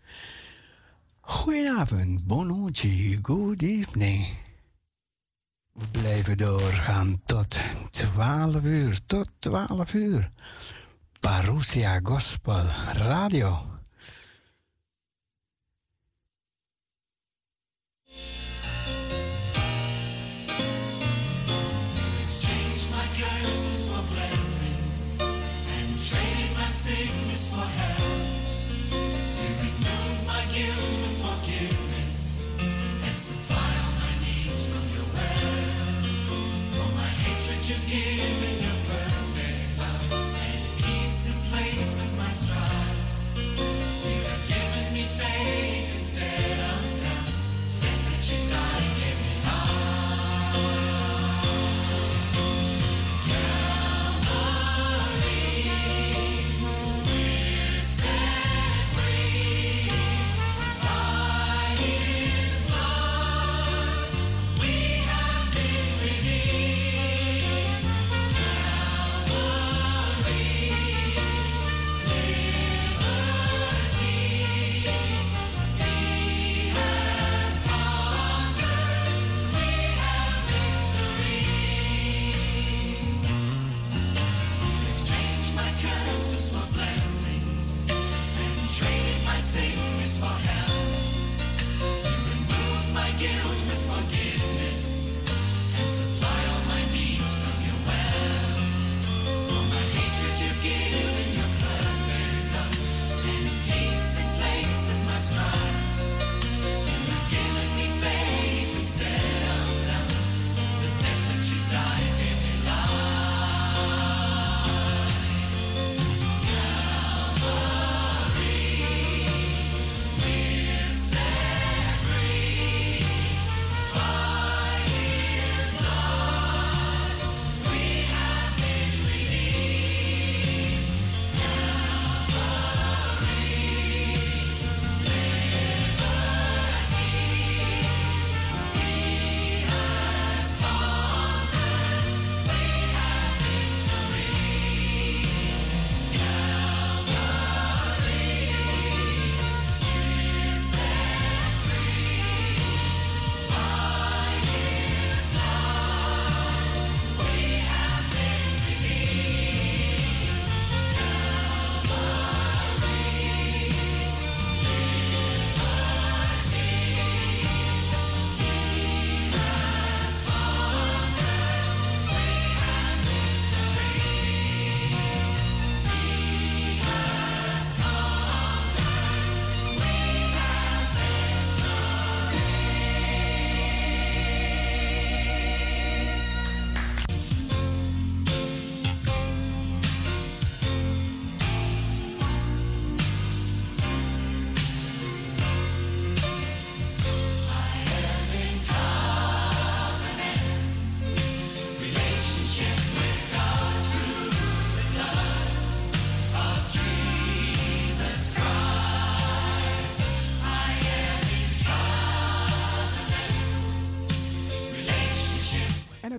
Goedenavond, bonjour, good evening. We blijven doorgaan tot 12 uur, tot 12 uur. Parousia Gospel Radio.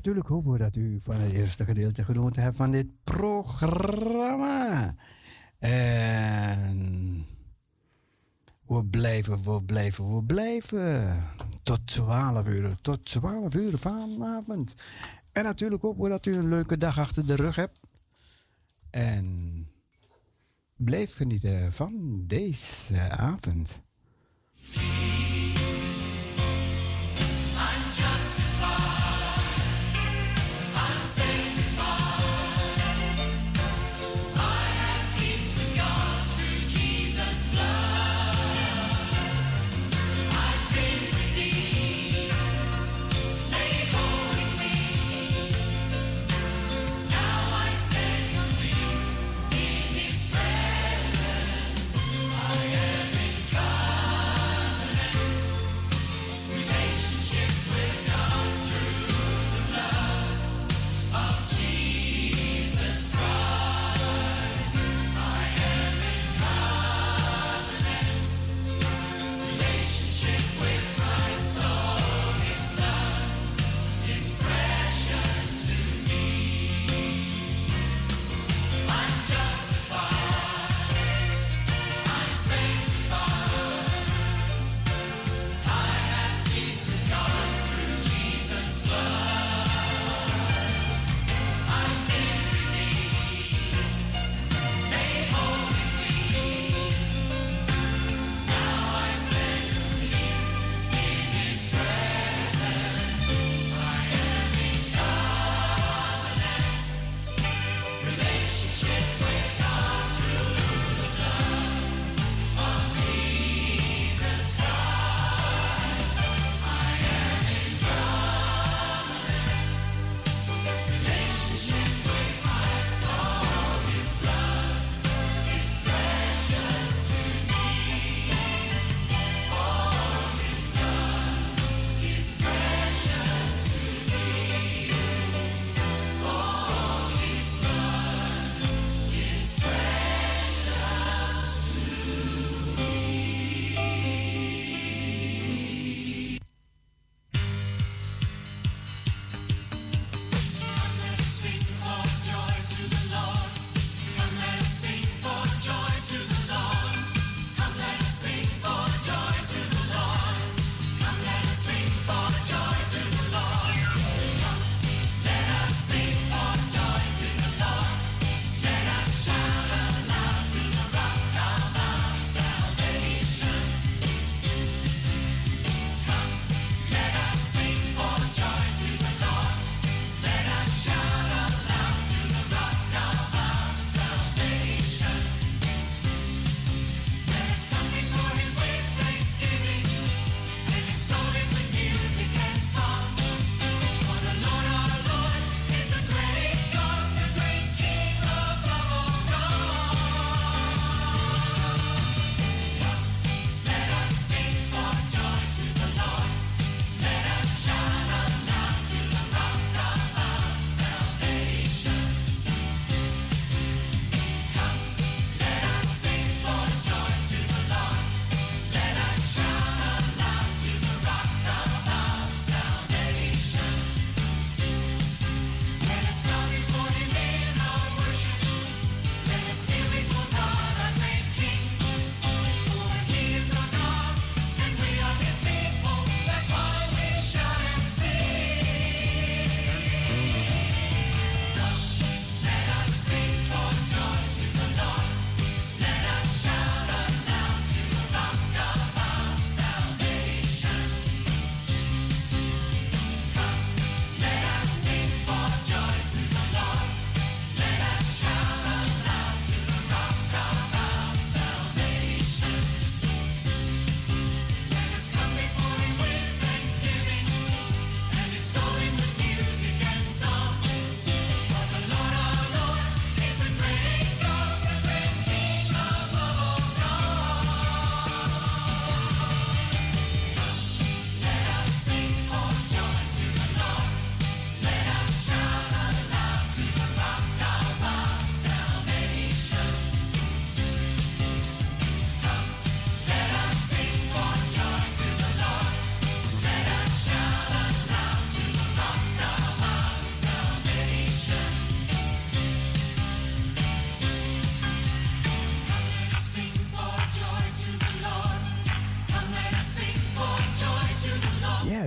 Natuurlijk hopen we dat u van het eerste gedeelte genoten hebt van dit programma. En we blijven, we blijven, we blijven. Tot 12 uur, tot 12 uur vanavond. En natuurlijk hopen we dat u een leuke dag achter de rug hebt. En blijf genieten van deze avond.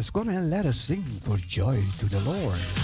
Yes, come and let us sing for joy to the Lord.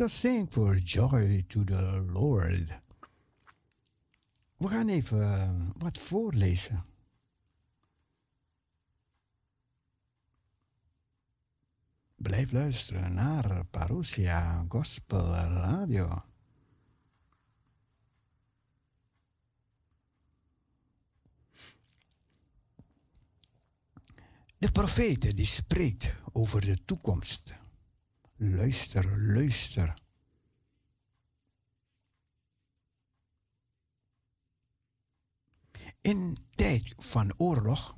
Let us sing for joy to the Lord. We gaan even eh, wat voorlezen. Blijf luisteren naar Parousia Gospel Radio. De profete die spreekt over de toekomst. Luister, luister. In tijd van oorlog,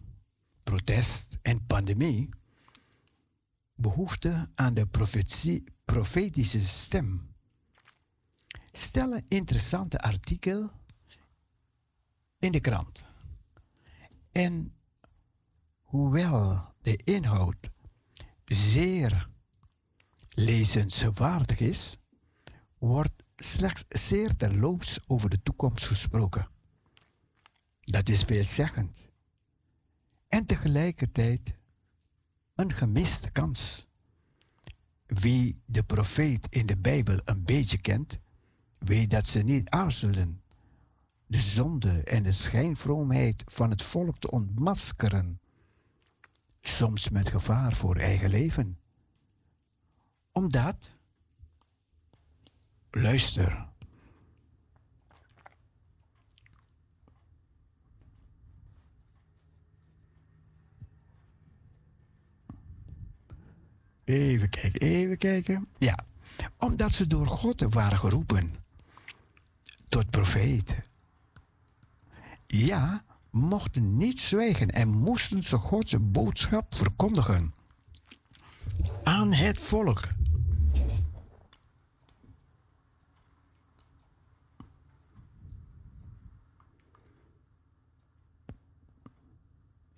protest en pandemie, behoefte aan de profetische stem. Stel een interessante artikel in de krant. En hoewel de inhoud zeer lezenswaardig is, wordt slechts zeer terloops over de toekomst gesproken. Dat is veelzeggend. En tegelijkertijd een gemiste kans. Wie de profeet in de Bijbel een beetje kent, weet dat ze niet aarzelen de zonde en de schijnvroomheid van het volk te ontmaskeren, soms met gevaar voor eigen leven. Omdat, luister, Even kijken, even kijken. Ja, omdat ze door God waren geroepen tot profeet. Ja, mochten niet zwijgen en moesten ze Gods boodschap verkondigen aan het volk.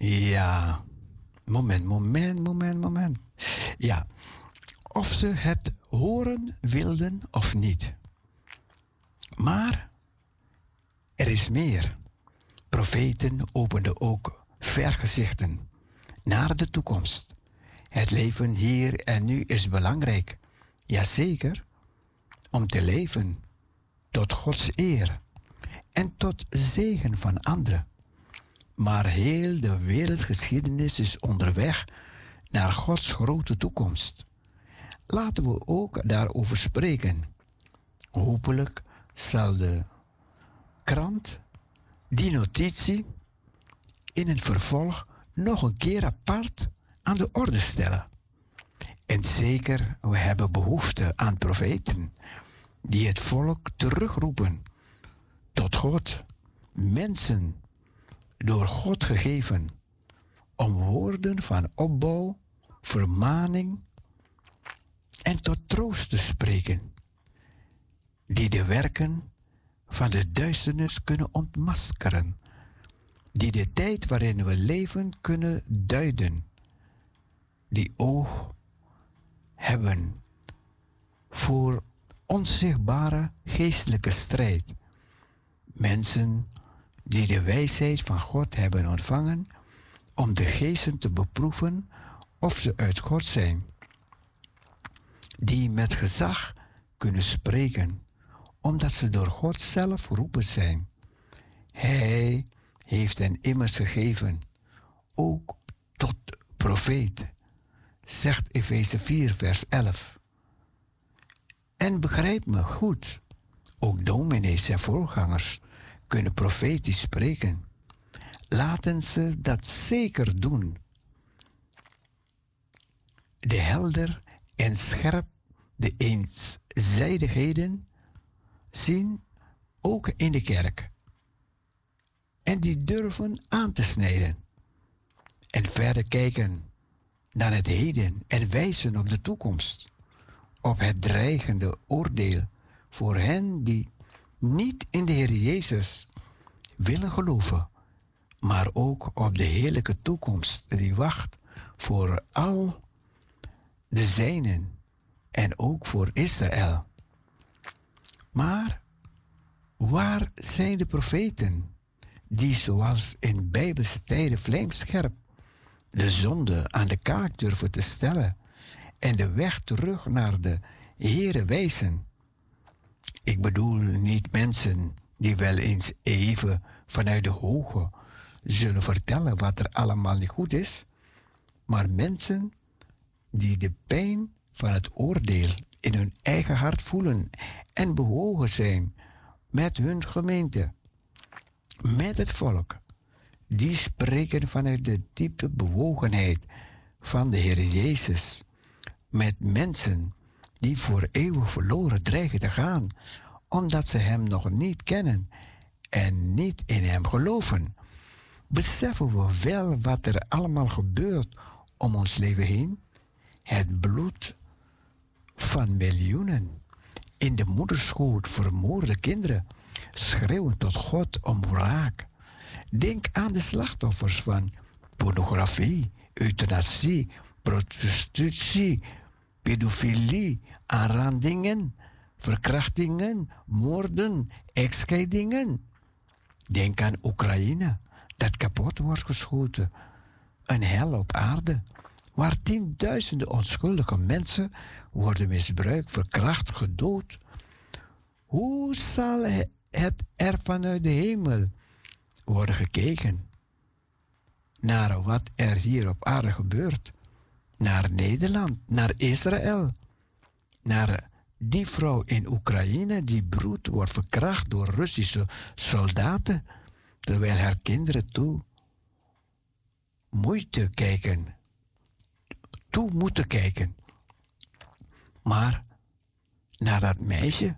Ja, moment, moment, moment, moment. Ja, of ze het horen wilden of niet. Maar er is meer. Profeten openden ook vergezichten naar de toekomst. Het leven hier en nu is belangrijk. Jazeker, om te leven tot Gods eer en tot zegen van anderen. Maar heel de wereldgeschiedenis is onderweg naar Gods grote toekomst. Laten we ook daarover spreken. Hopelijk zal de krant die notitie in het vervolg nog een keer apart aan de orde stellen. En zeker, we hebben behoefte aan profeten die het volk terugroepen tot God. Mensen door God gegeven om woorden van opbouw, vermaning en tot troost te spreken, die de werken van de duisternis kunnen ontmaskeren, die de tijd waarin we leven kunnen duiden, die oog hebben voor onzichtbare geestelijke strijd, Mensen die de wijsheid van God hebben ontvangen om de geesten te beproeven of ze uit God zijn. Die met gezag kunnen spreken, omdat ze door God zelf geroepen zijn. Hij heeft hen immers gegeven, ook tot profeet, zegt Efeze 4, vers 11. En begrijp me goed, ook dominees en voorgangers kunnen profetisch spreken. Laten ze dat zeker doen. De helder en scherp de eenzijdigheden zien ook in de kerk. En die durven aan te snijden. En verder kijken naar het heden en wijzen op de toekomst. Op het dreigende oordeel voor hen die niet in de Heer Jezus willen geloven, maar ook op de heerlijke toekomst die wacht voor al de zijnen en ook voor Israël. Maar waar zijn de profeten die zoals in bijbelse tijden vlijmscherp de zonde aan de kaak durven te stellen en de weg terug naar de Heere wijzen? Ik bedoel niet mensen die wel eens even vanuit de hoge zullen vertellen wat er allemaal niet goed is, maar mensen die de pijn van het oordeel in hun eigen hart voelen en bewogen zijn met hun gemeente, met het volk. Die spreken vanuit de diepe bewogenheid van de Heer Jezus, met mensen die voor eeuwig verloren dreigen te gaan, omdat ze Hem nog niet kennen en niet in Hem geloven. Beseffen we wel wat er allemaal gebeurt om ons leven heen? Het bloed van miljoenen in de moederschoot vermoorde kinderen schreeuwen tot God om wraak. Denk aan de slachtoffers van pornografie, euthanasie, prostitutie, pedofilie, aanrandingen, verkrachtingen, moorden, echtscheidingen. Denk aan Oekraïne, dat kapot wordt geschoten. Een hel op aarde, waar tienduizenden onschuldige mensen worden misbruikt, verkracht, gedood. Hoe zal het er vanuit de hemel worden gekeken naar wat er hier op aarde gebeurt? Naar Nederland, naar Israël, naar die vrouw in Oekraïne die broed wordt verkracht door Russische soldaten, terwijl haar kinderen toe moeite kijken, toe moeten kijken. Maar naar dat meisje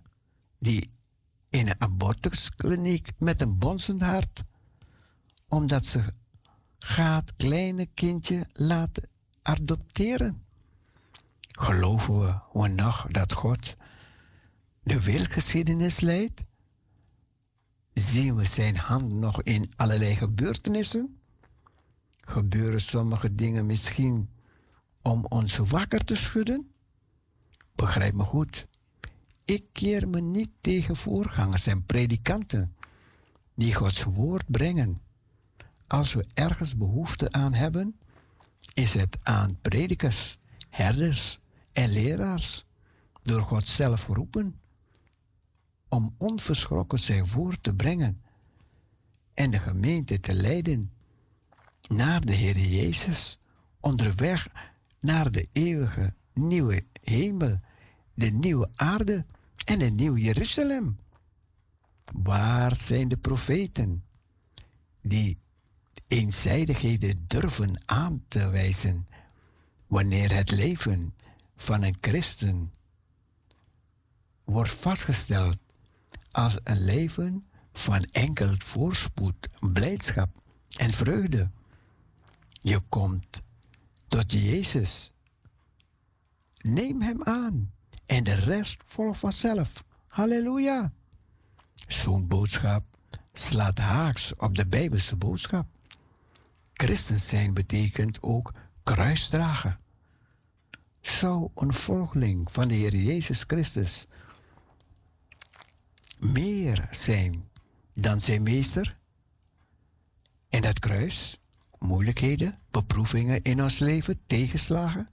die in een abortuskliniek met een bonzend hart, omdat ze gaat kleine kindje laten adopteren. Geloven we, we nog dat God de wereldgeschiedenis leidt? Zien we zijn hand nog in allerlei gebeurtenissen? Gebeuren sommige dingen misschien om ons wakker te schudden? Begrijp me goed. Ik keer me niet tegen voorgangers en predikanten die Gods woord brengen. Als we ergens behoefte aan hebben, is het aan predikers, herders en leraars, door God zelf geroepen, om onverschrokken zijn woord te brengen en de gemeente te leiden naar de Heer Jezus, onderweg naar de eeuwige nieuwe hemel, de nieuwe aarde en een nieuw Jeruzalem. Waar zijn de profeten die eenzijdigheden durven aan te wijzen wanneer het leven van een christen wordt vastgesteld als een leven van enkel voorspoed, blijdschap en vreugde? Je komt tot Jezus. Neem hem aan en de rest volgt vanzelf. Halleluja. Zo'n boodschap slaat haaks op de Bijbelse boodschap. Christen zijn betekent ook kruisdragen. Zou een volgeling van de Heer Jezus Christus meer zijn dan zijn meester. En dat kruis, moeilijkheden, beproevingen in ons leven, tegenslagen,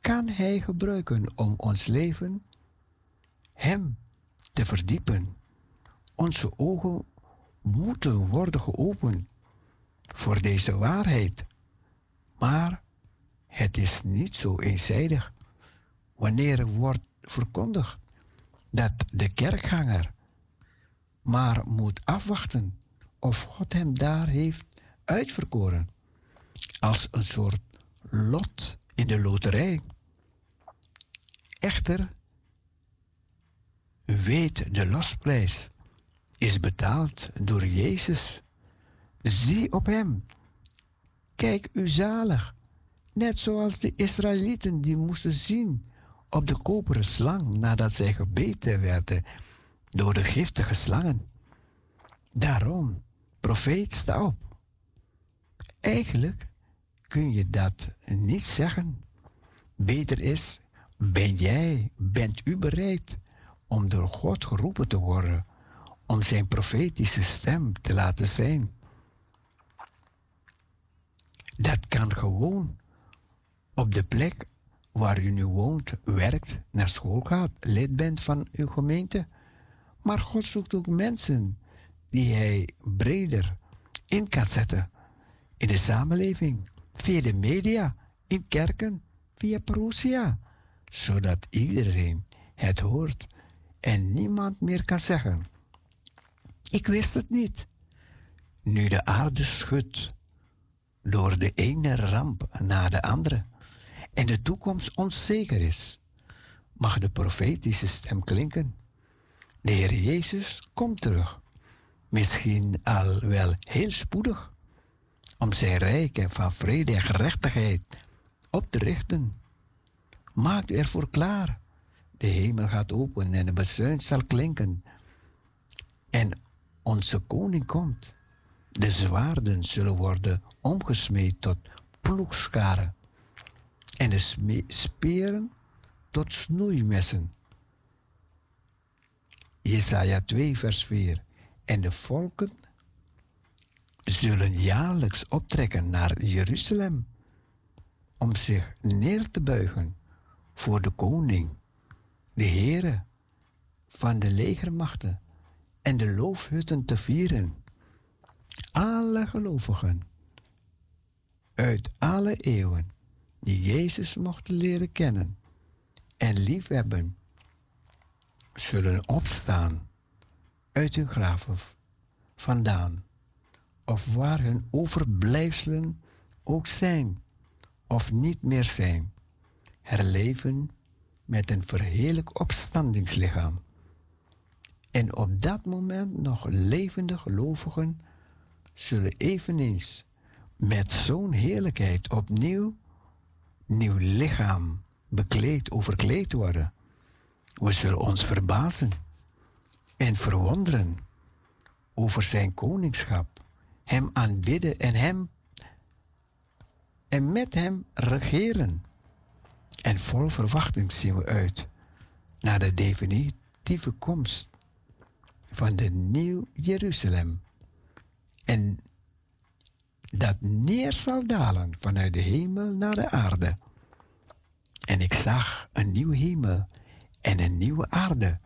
kan Hij gebruiken om ons leven Hem te verdiepen. Onze ogen moeten worden geopend voor deze waarheid. Maar het is niet zo eenzijdig. Wanneer er wordt verkondigd dat de kerkganger maar moet afwachten of God hem daar heeft uitverkoren. Als een soort lot in de loterij. Echter, weet de losprijs is betaald door Jezus. Zie op hem. Kijk u zalig. Net zoals de Israëlieten die moesten zien op de koperen slang nadat zij gebeten werden door de giftige slangen. Daarom, profeet, sta op. Eigenlijk kun je dat niet zeggen. Beter is, ben jij, bent u bereid om door God geroepen te worden, om zijn profetische stem te laten zijn? Dat kan gewoon op de plek waar u nu woont, werkt, naar school gaat, lid bent van uw gemeente. Maar God zoekt ook mensen die hij breder in kan zetten in de samenleving, via de media, in kerken, via parousia, zodat iedereen het hoort en niemand meer kan zeggen: Ik wist het niet. Nu de aarde schudt door de ene ramp na de andere en de toekomst onzeker is, mag de profetische stem klinken. De Heer Jezus komt terug, misschien al wel heel spoedig, om zijn rijk van vrede en gerechtigheid op te richten. Maak u ervoor klaar. De hemel gaat open en de bezuin zal klinken. En onze koning komt. De zwaarden zullen worden omgesmeed tot ploegscharen en de speren tot snoeimessen. Jesaja 2, vers 4. En de volken zullen jaarlijks optrekken naar Jeruzalem om zich neer te buigen voor de koning, de Heere van de legermachten en de loofhutten te vieren. Alle gelovigen uit alle eeuwen die Jezus mochten leren kennen en liefhebben, zullen opstaan uit hun graven vandaan, of waar hun overblijfselen ook zijn of niet meer zijn, herleven met een verheerlijk opstandingslichaam. En op dat moment nog levende gelovigen zullen eveneens met zo'n heerlijkheid opnieuw nieuw lichaam bekleed, overkleed worden. We zullen ons verbazen en verwonderen over zijn koningschap, hem aanbidden en hem en met hem regeren. En vol verwachting zien we uit naar de definitieve komst van de nieuw Jeruzalem. En dat neer zal dalen vanuit de hemel naar de aarde. En ik zag een nieuwe hemel en een nieuwe aarde,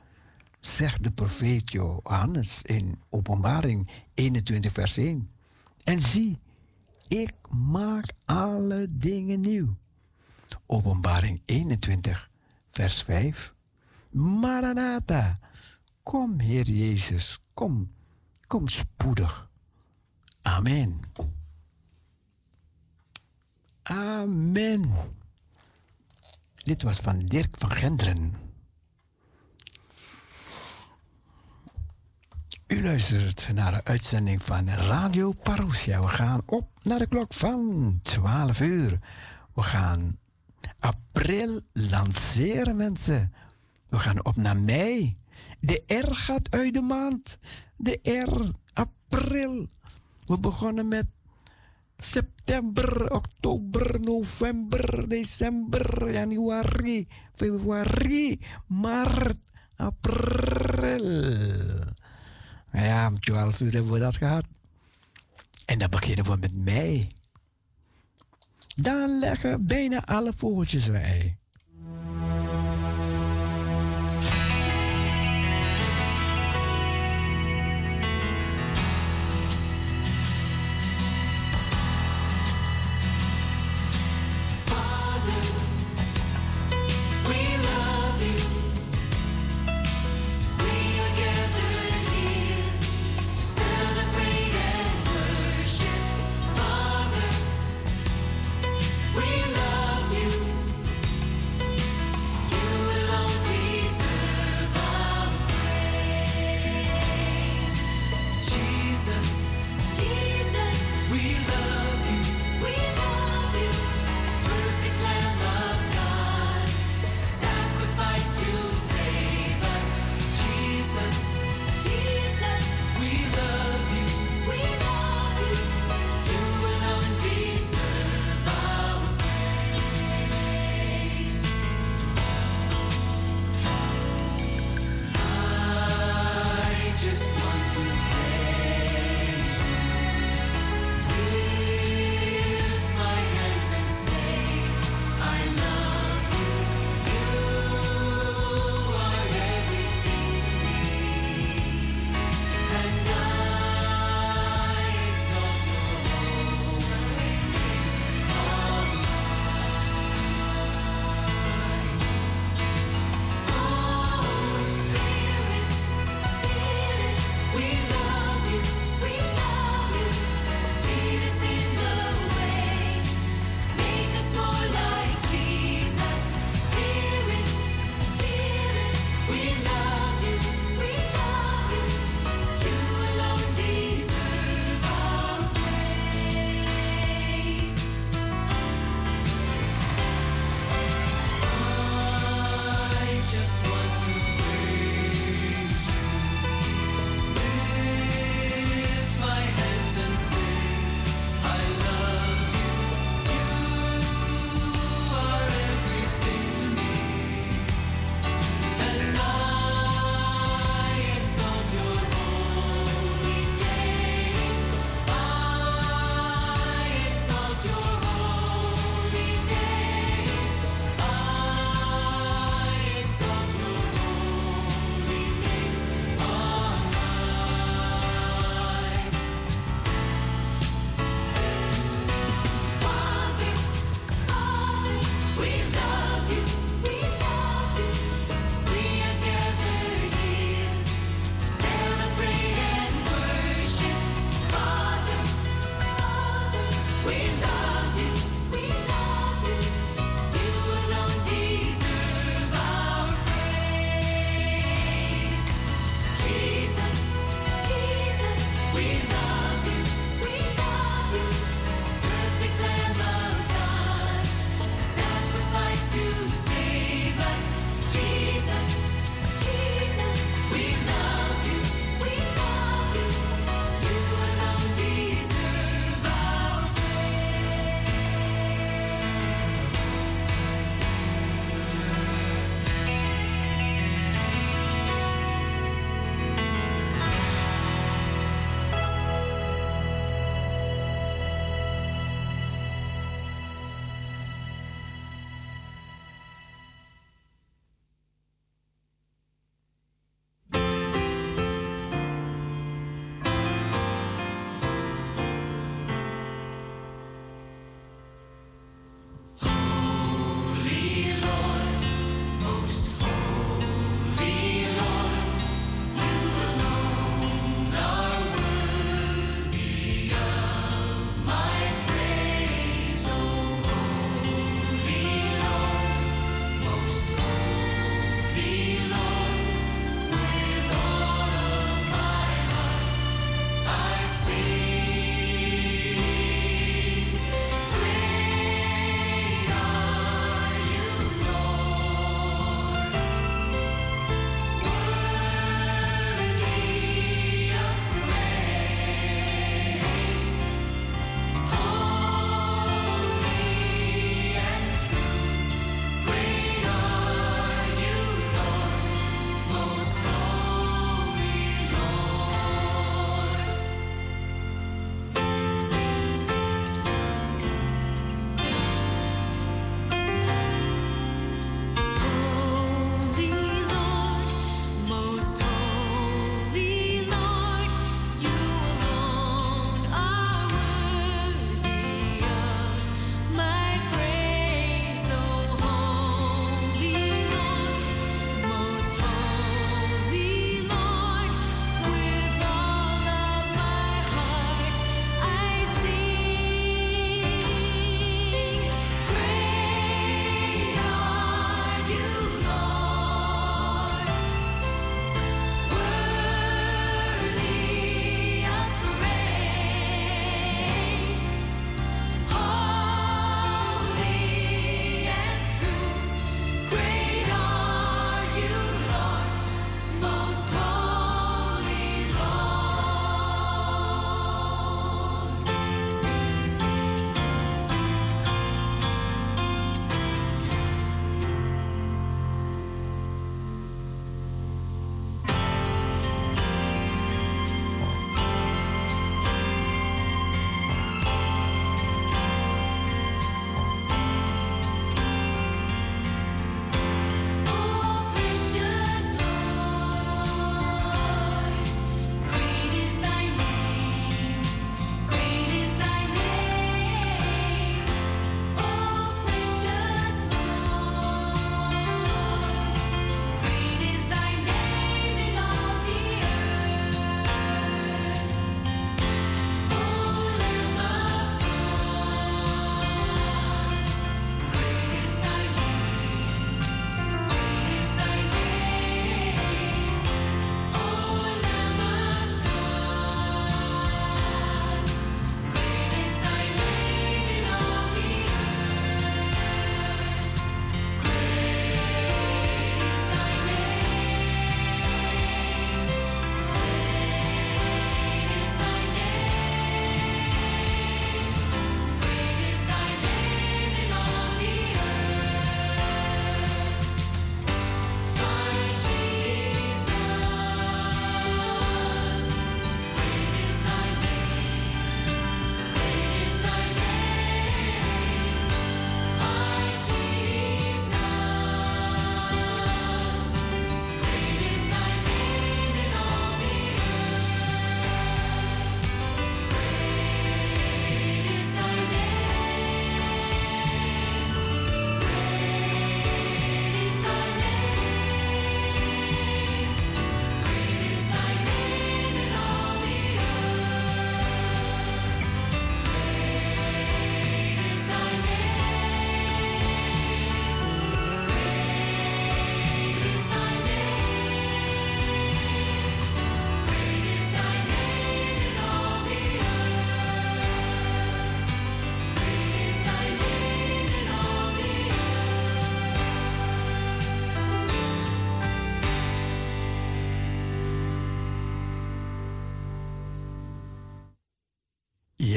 zegt de profeet Johannes in Openbaring 21, vers 1. En zie, ik maak alle dingen nieuw. Openbaring 21, vers 5. Maranatha, kom Heer Jezus, kom, kom spoedig. Amen. Amen. Dit was van Dirk van Genderen. U luistert naar de uitzending van Radio Parousia. We gaan op naar de klok van 12 uur. We gaan april lanceren, mensen. We gaan op naar mei. De R gaat uit de maand. De R, april. We begonnen met september, oktober, november, december, januari, februari, maart, april. Nou ja, om 12 uur hebben we dat gehad. En dan beginnen we met mei. Dan leggen bijna alle vogeltjes een ei.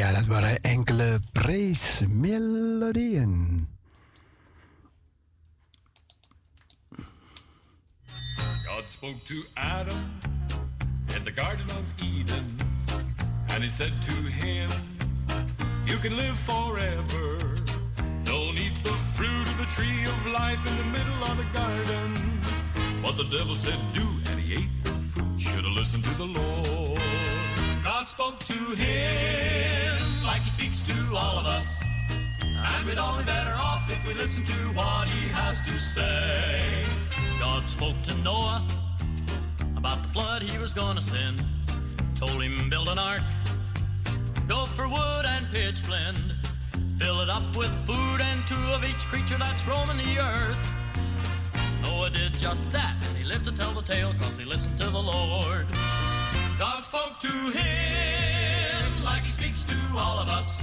Er ja, dat waren enkele praise-melodieën. God spoke to Adam in the Garden of Eden, and he said to him, You can live forever. Don't eat the fruit of the tree of life in the middle of the garden. What the devil said, do, and he ate the fruit. Should have listened to the Lord. God spoke to all of us. And we'd all be better off if we listened to what he has to say. God spoke to Noah about the flood he was gonna send. Told him build an ark, go for wood and pitch blend. Fill it up with food and two of each creature that's roaming the earth. Noah did just that, and he lived to tell the tale cause he listened to the Lord. God spoke to him like he speaks to all of us.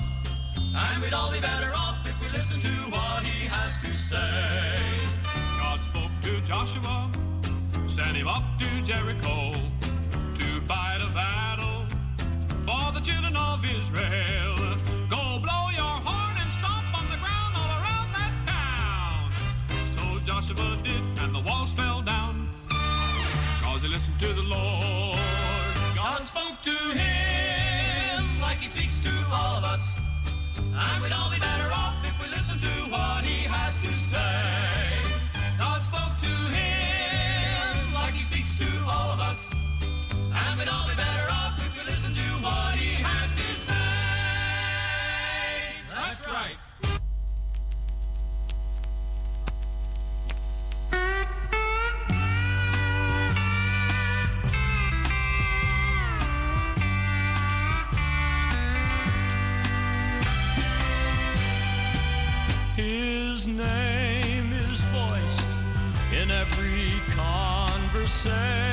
And we'd all be better off if we listened to what he has to say. God spoke to Joshua, sent him up to Jericho to fight a battle for the children of Israel. Go blow your horn and stomp on the ground all around that town. So Joshua did, and the walls fell down. Cause he listened to the Lord. God spoke to him like he speaks to all of us. And we'd all be better off if we listened to what he has to say. God spoke to him like he speaks to all of us. And we'd all be better off if we listened to what same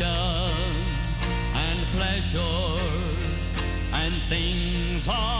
passion and pleasures and things of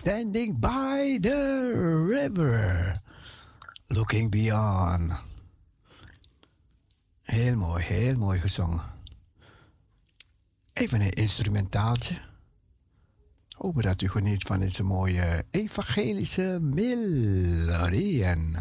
standing by the river, looking beyond. Heel mooi, heel mooi gezongen. Even een instrumentaaltje. Hopen dat u geniet van deze mooie evangelische melodieën.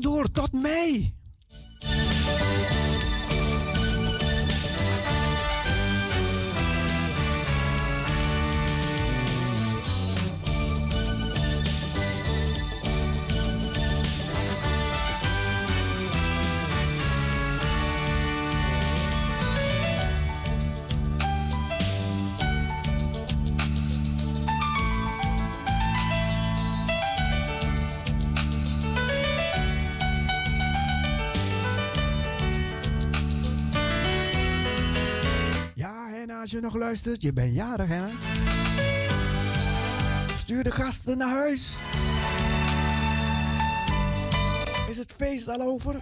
Door tot mei. Als je nog luistert, je bent jarig, hè? Stuur de gasten naar huis. Is het feest al over?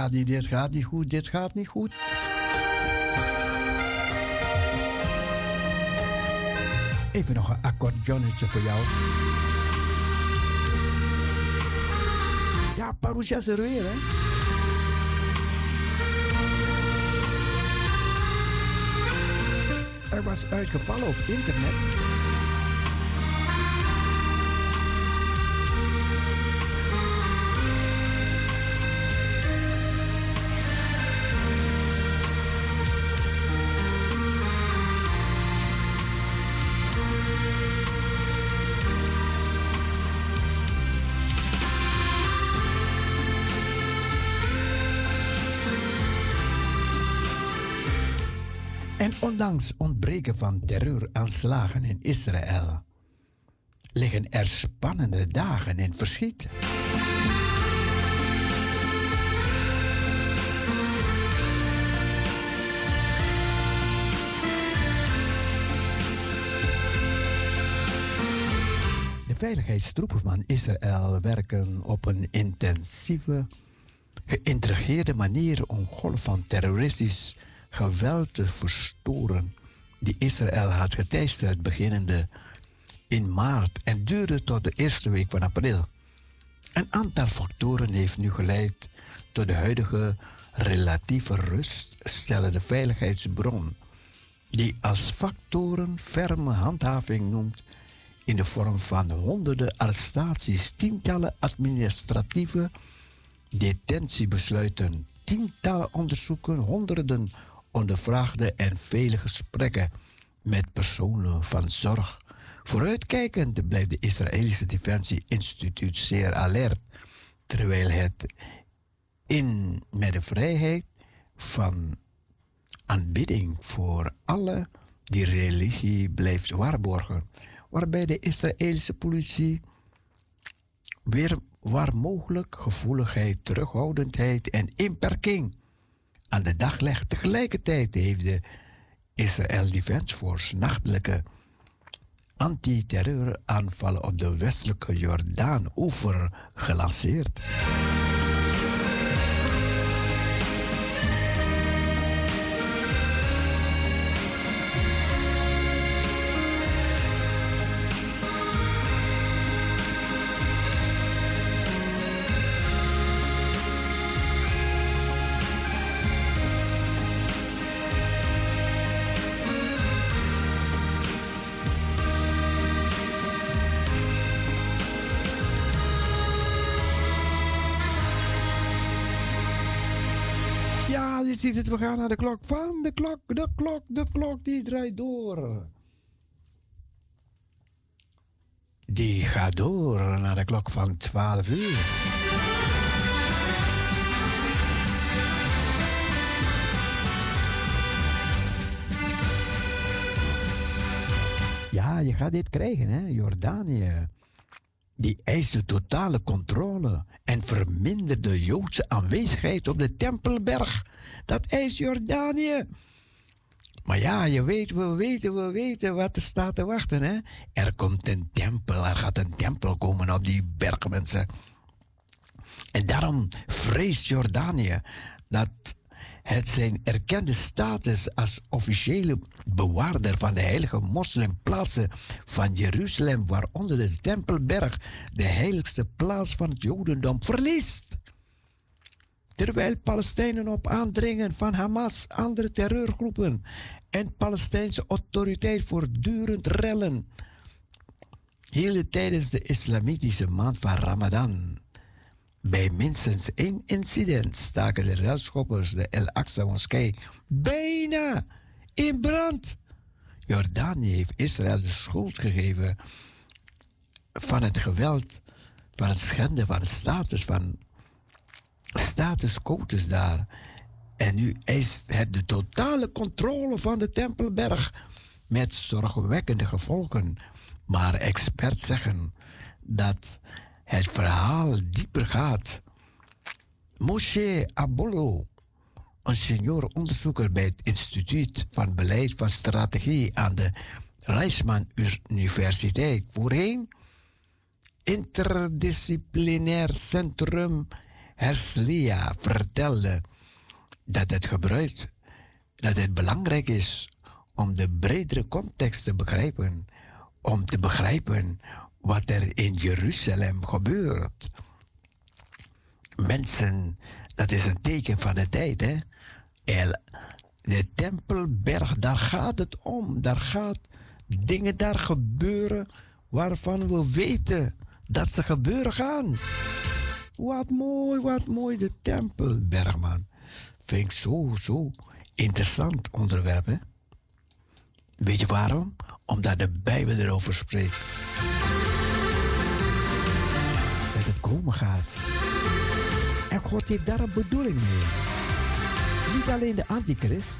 Gaat dit gaat niet goed, dit gaat niet goed. Even nog een accordeonnetje voor jou. Ja, Parousia er weer, hè? Er was uitgevallen op internet. Ondanks ontbreken van terreuraanslagen in Israël liggen er spannende dagen in verschiet. De veiligheidstroepen van Israël werken op een intensieve, geïntegreerde manier om golf van terroristisch geweld te verstoren die Israël had geteisterd beginnende in maart en duurde tot de eerste week van april. Een aantal factoren heeft nu geleid tot de huidige relatieve rust, stellen de veiligheidsbron, die als factoren ferme handhaving noemt in de vorm van honderden arrestaties, tientallen administratieve detentiebesluiten, tientallen onderzoeken, honderden ondervraagden en vele gesprekken met personen van zorg. Vooruitkijkend blijft de Israëlische Defensie Instituut zeer alert, terwijl het in met de vrijheid van aanbidding voor alle die religie blijft waarborgen, waarbij de Israëlische politie weer waar mogelijk gevoeligheid, terughoudendheid en inperking aan de dag legt. Tegelijkertijd heeft de Israël Defense Force nachtelijke antiterreuraanvallen op de westelijke Jordaan-oever gelanceerd. We gaan naar de klok van de klok, de klok, de klok, die draait door. Die gaat door naar de klok van 12 uur. Ja, je gaat dit krijgen, hè, Jordanië. Die eist de totale controle en vermindert de Joodse aanwezigheid op de Tempelberg. Dat eist Jordanië. Maar ja, je weet, we weten, we weten wat er staat te wachten. Hè? Er komt een tempel, er gaat een tempel komen op die berg, mensen. En daarom vreest Jordanië dat het zijn erkende status als officiële bewaarder van de heilige moslimplaatsen van Jeruzalem, waaronder de Tempelberg, de heiligste plaats van het Jodendom, verliest. Terwijl Palestijnen op aandringen van Hamas, andere terreurgroepen en Palestijnse autoriteit voortdurend rellen. Heel tijdens de islamitische maand van Ramadan. Bij minstens één incident staken de relschoppers de El Aqsa moskee bijna in brand. Jordanië heeft Israël de schuld gegeven van het geweld, van het schenden van de status van status daar. En nu eist het de totale controle van de Tempelberg met zorgwekkende gevolgen. Maar experts zeggen dat het verhaal dieper gaat. Moshe Abolo, een senior onderzoeker bij het Instituut van Beleid van Strategie aan de Rijsman Universiteit, voorheen Interdisciplinair Centrum Herslia, vertelde dat het gebruik dat het belangrijk is om de bredere context te begrijpen, om te begrijpen wat er in Jeruzalem gebeurt. Mensen, dat is een teken van de tijd, hè? De Tempelberg, daar gaat het om. Daar gaat dingen daar gebeuren waarvan we weten dat ze gebeuren gaan. Wat mooi, wat mooi, de Tempelberg, man. Vind ik zo, zo interessant onderwerp, hè? Weet je waarom? Omdat de Bijbel erover spreekt. Komen gaat. En God heeft daar een bedoeling mee. Niet alleen de antichrist.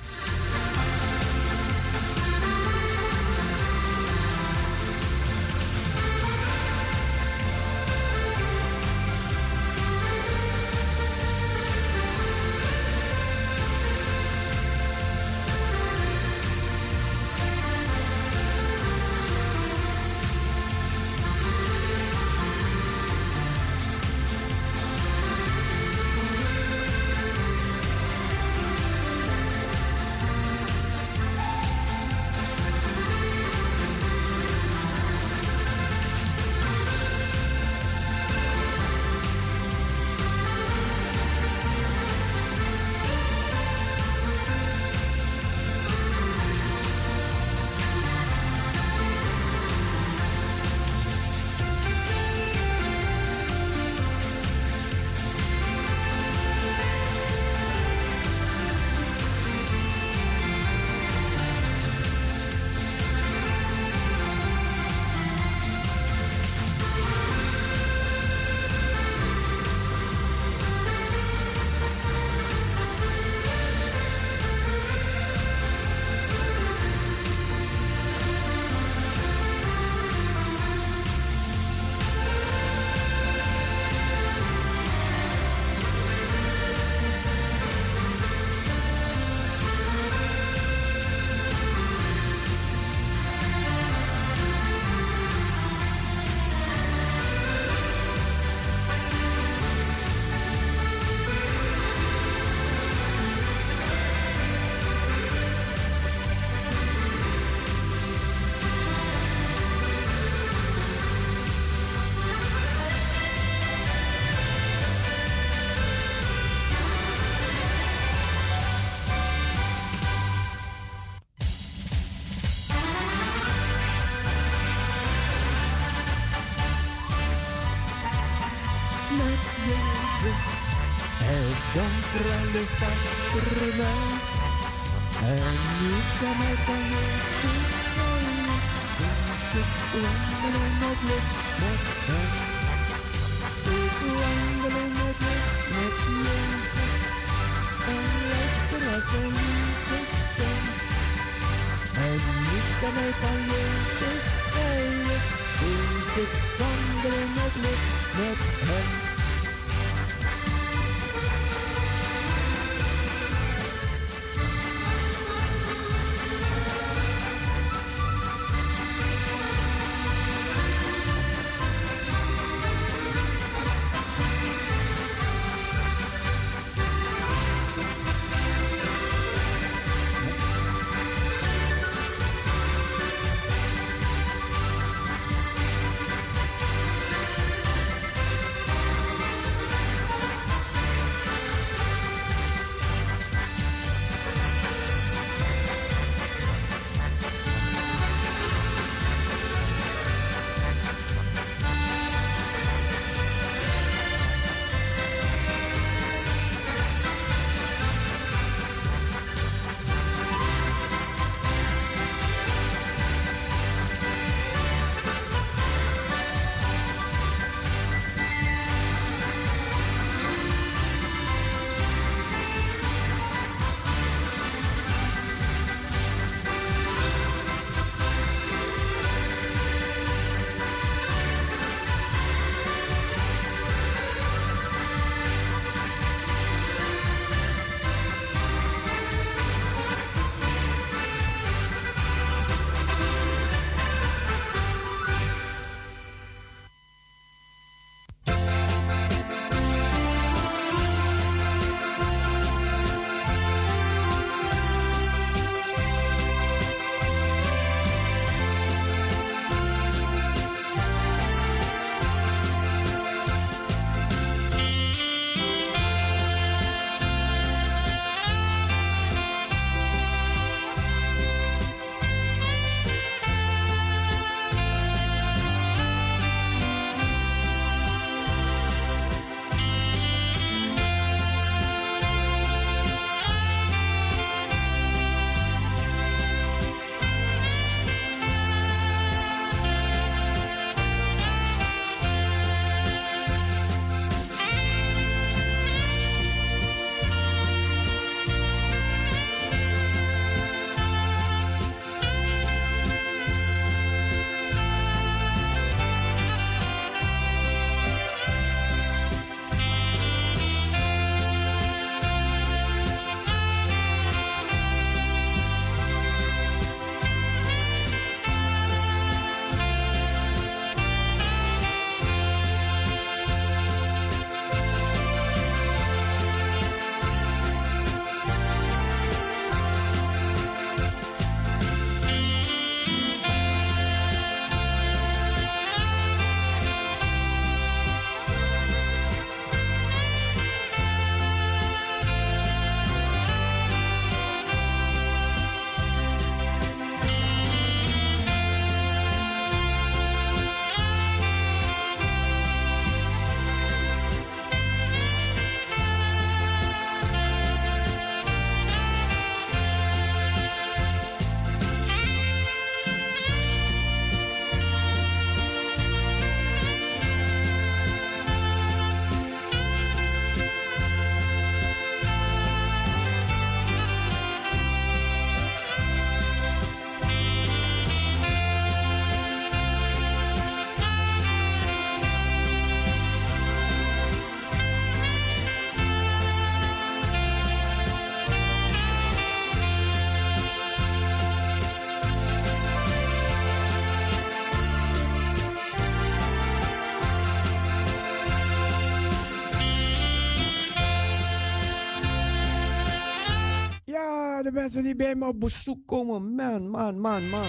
De mensen die bij me op bezoek komen. Man, man, man, man, man.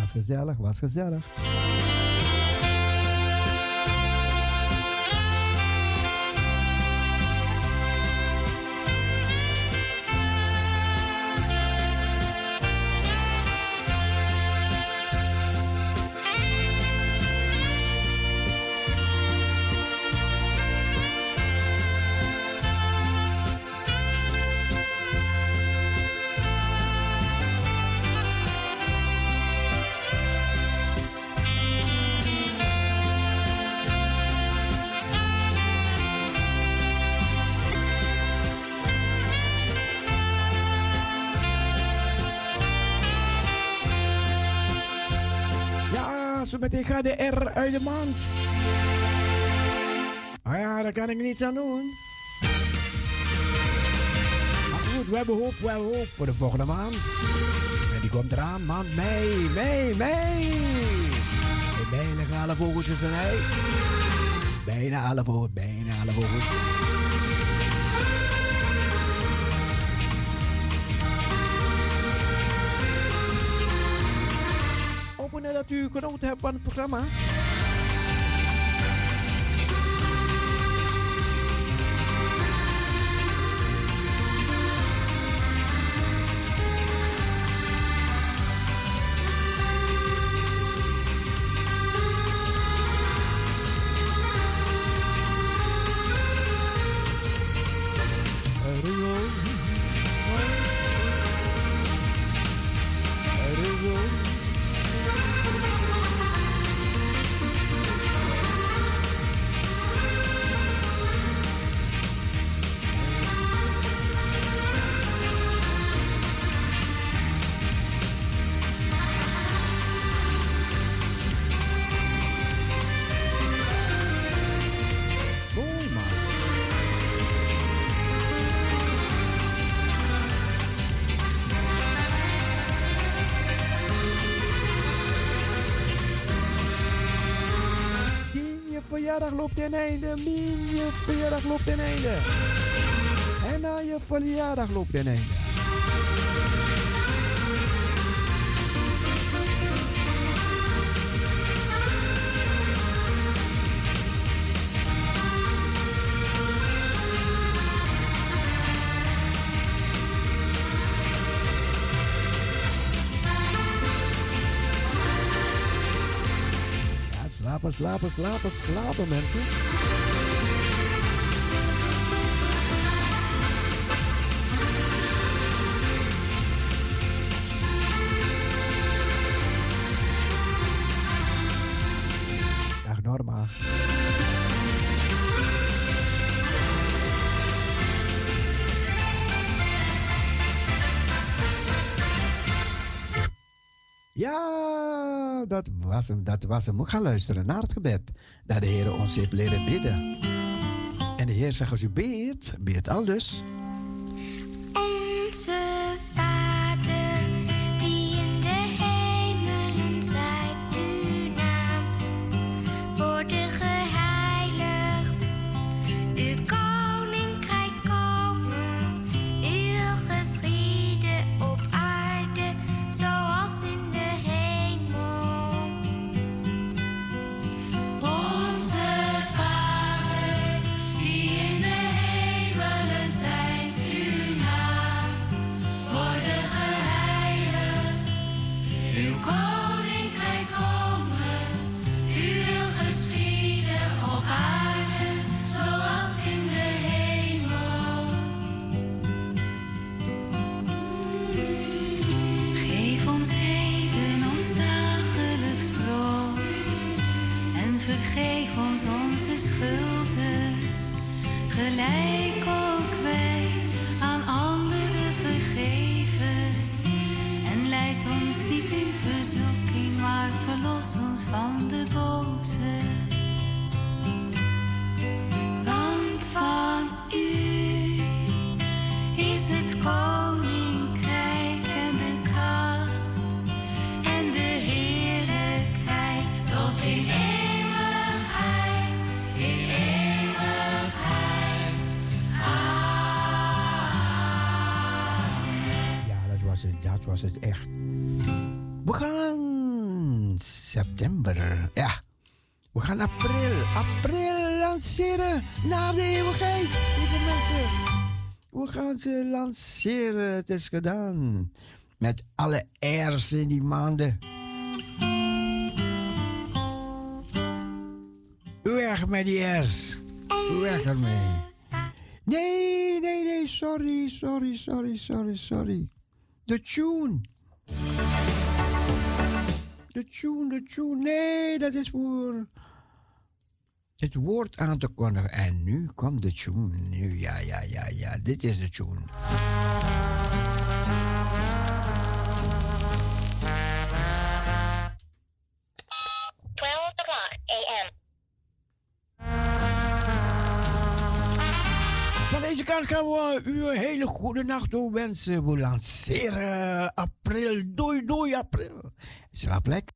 Was gezellig, was gezellig. Meteen gaat de R uit de mand. Ah ja, daar kan ik niets aan doen. Maar goed, we hebben hoop, we hebben hoop voor de volgende maand. En die komt eraan, maand mei, mei, mei. En bijna alle vogeltjes eruit. Bijna alle vogeltjes, bijna alle vogeltjes. Hopen dat u genoten hebt van loopt ten einde. Min, je verjaardag loopt ten einde. En na je verjaardag loopt ten einde. Slapen, slapen, slapen, slapen mensen. Dat was hem. Gaan luisteren naar het gebed dat de Heer ons heeft leren bidden. En de Heer zegt als u beet, beet al dus. Ze lanceren, het is gedaan. Met alle airs in die maanden. Weg met die airs. Weg ermee. Nee, nee, nee, sorry, sorry, sorry, sorry, sorry. De tune. De tune, de tune. Nee, dat is voor het woord aan te kondigen. En nu komt de tune. Nu, ja, ja, ja, ja. Dit is de tune. Twelve o'clock a.m. Van deze kant gaan we u een hele goede nacht wensen. We lanceren april. Doei, doei, april. Slaap lekker.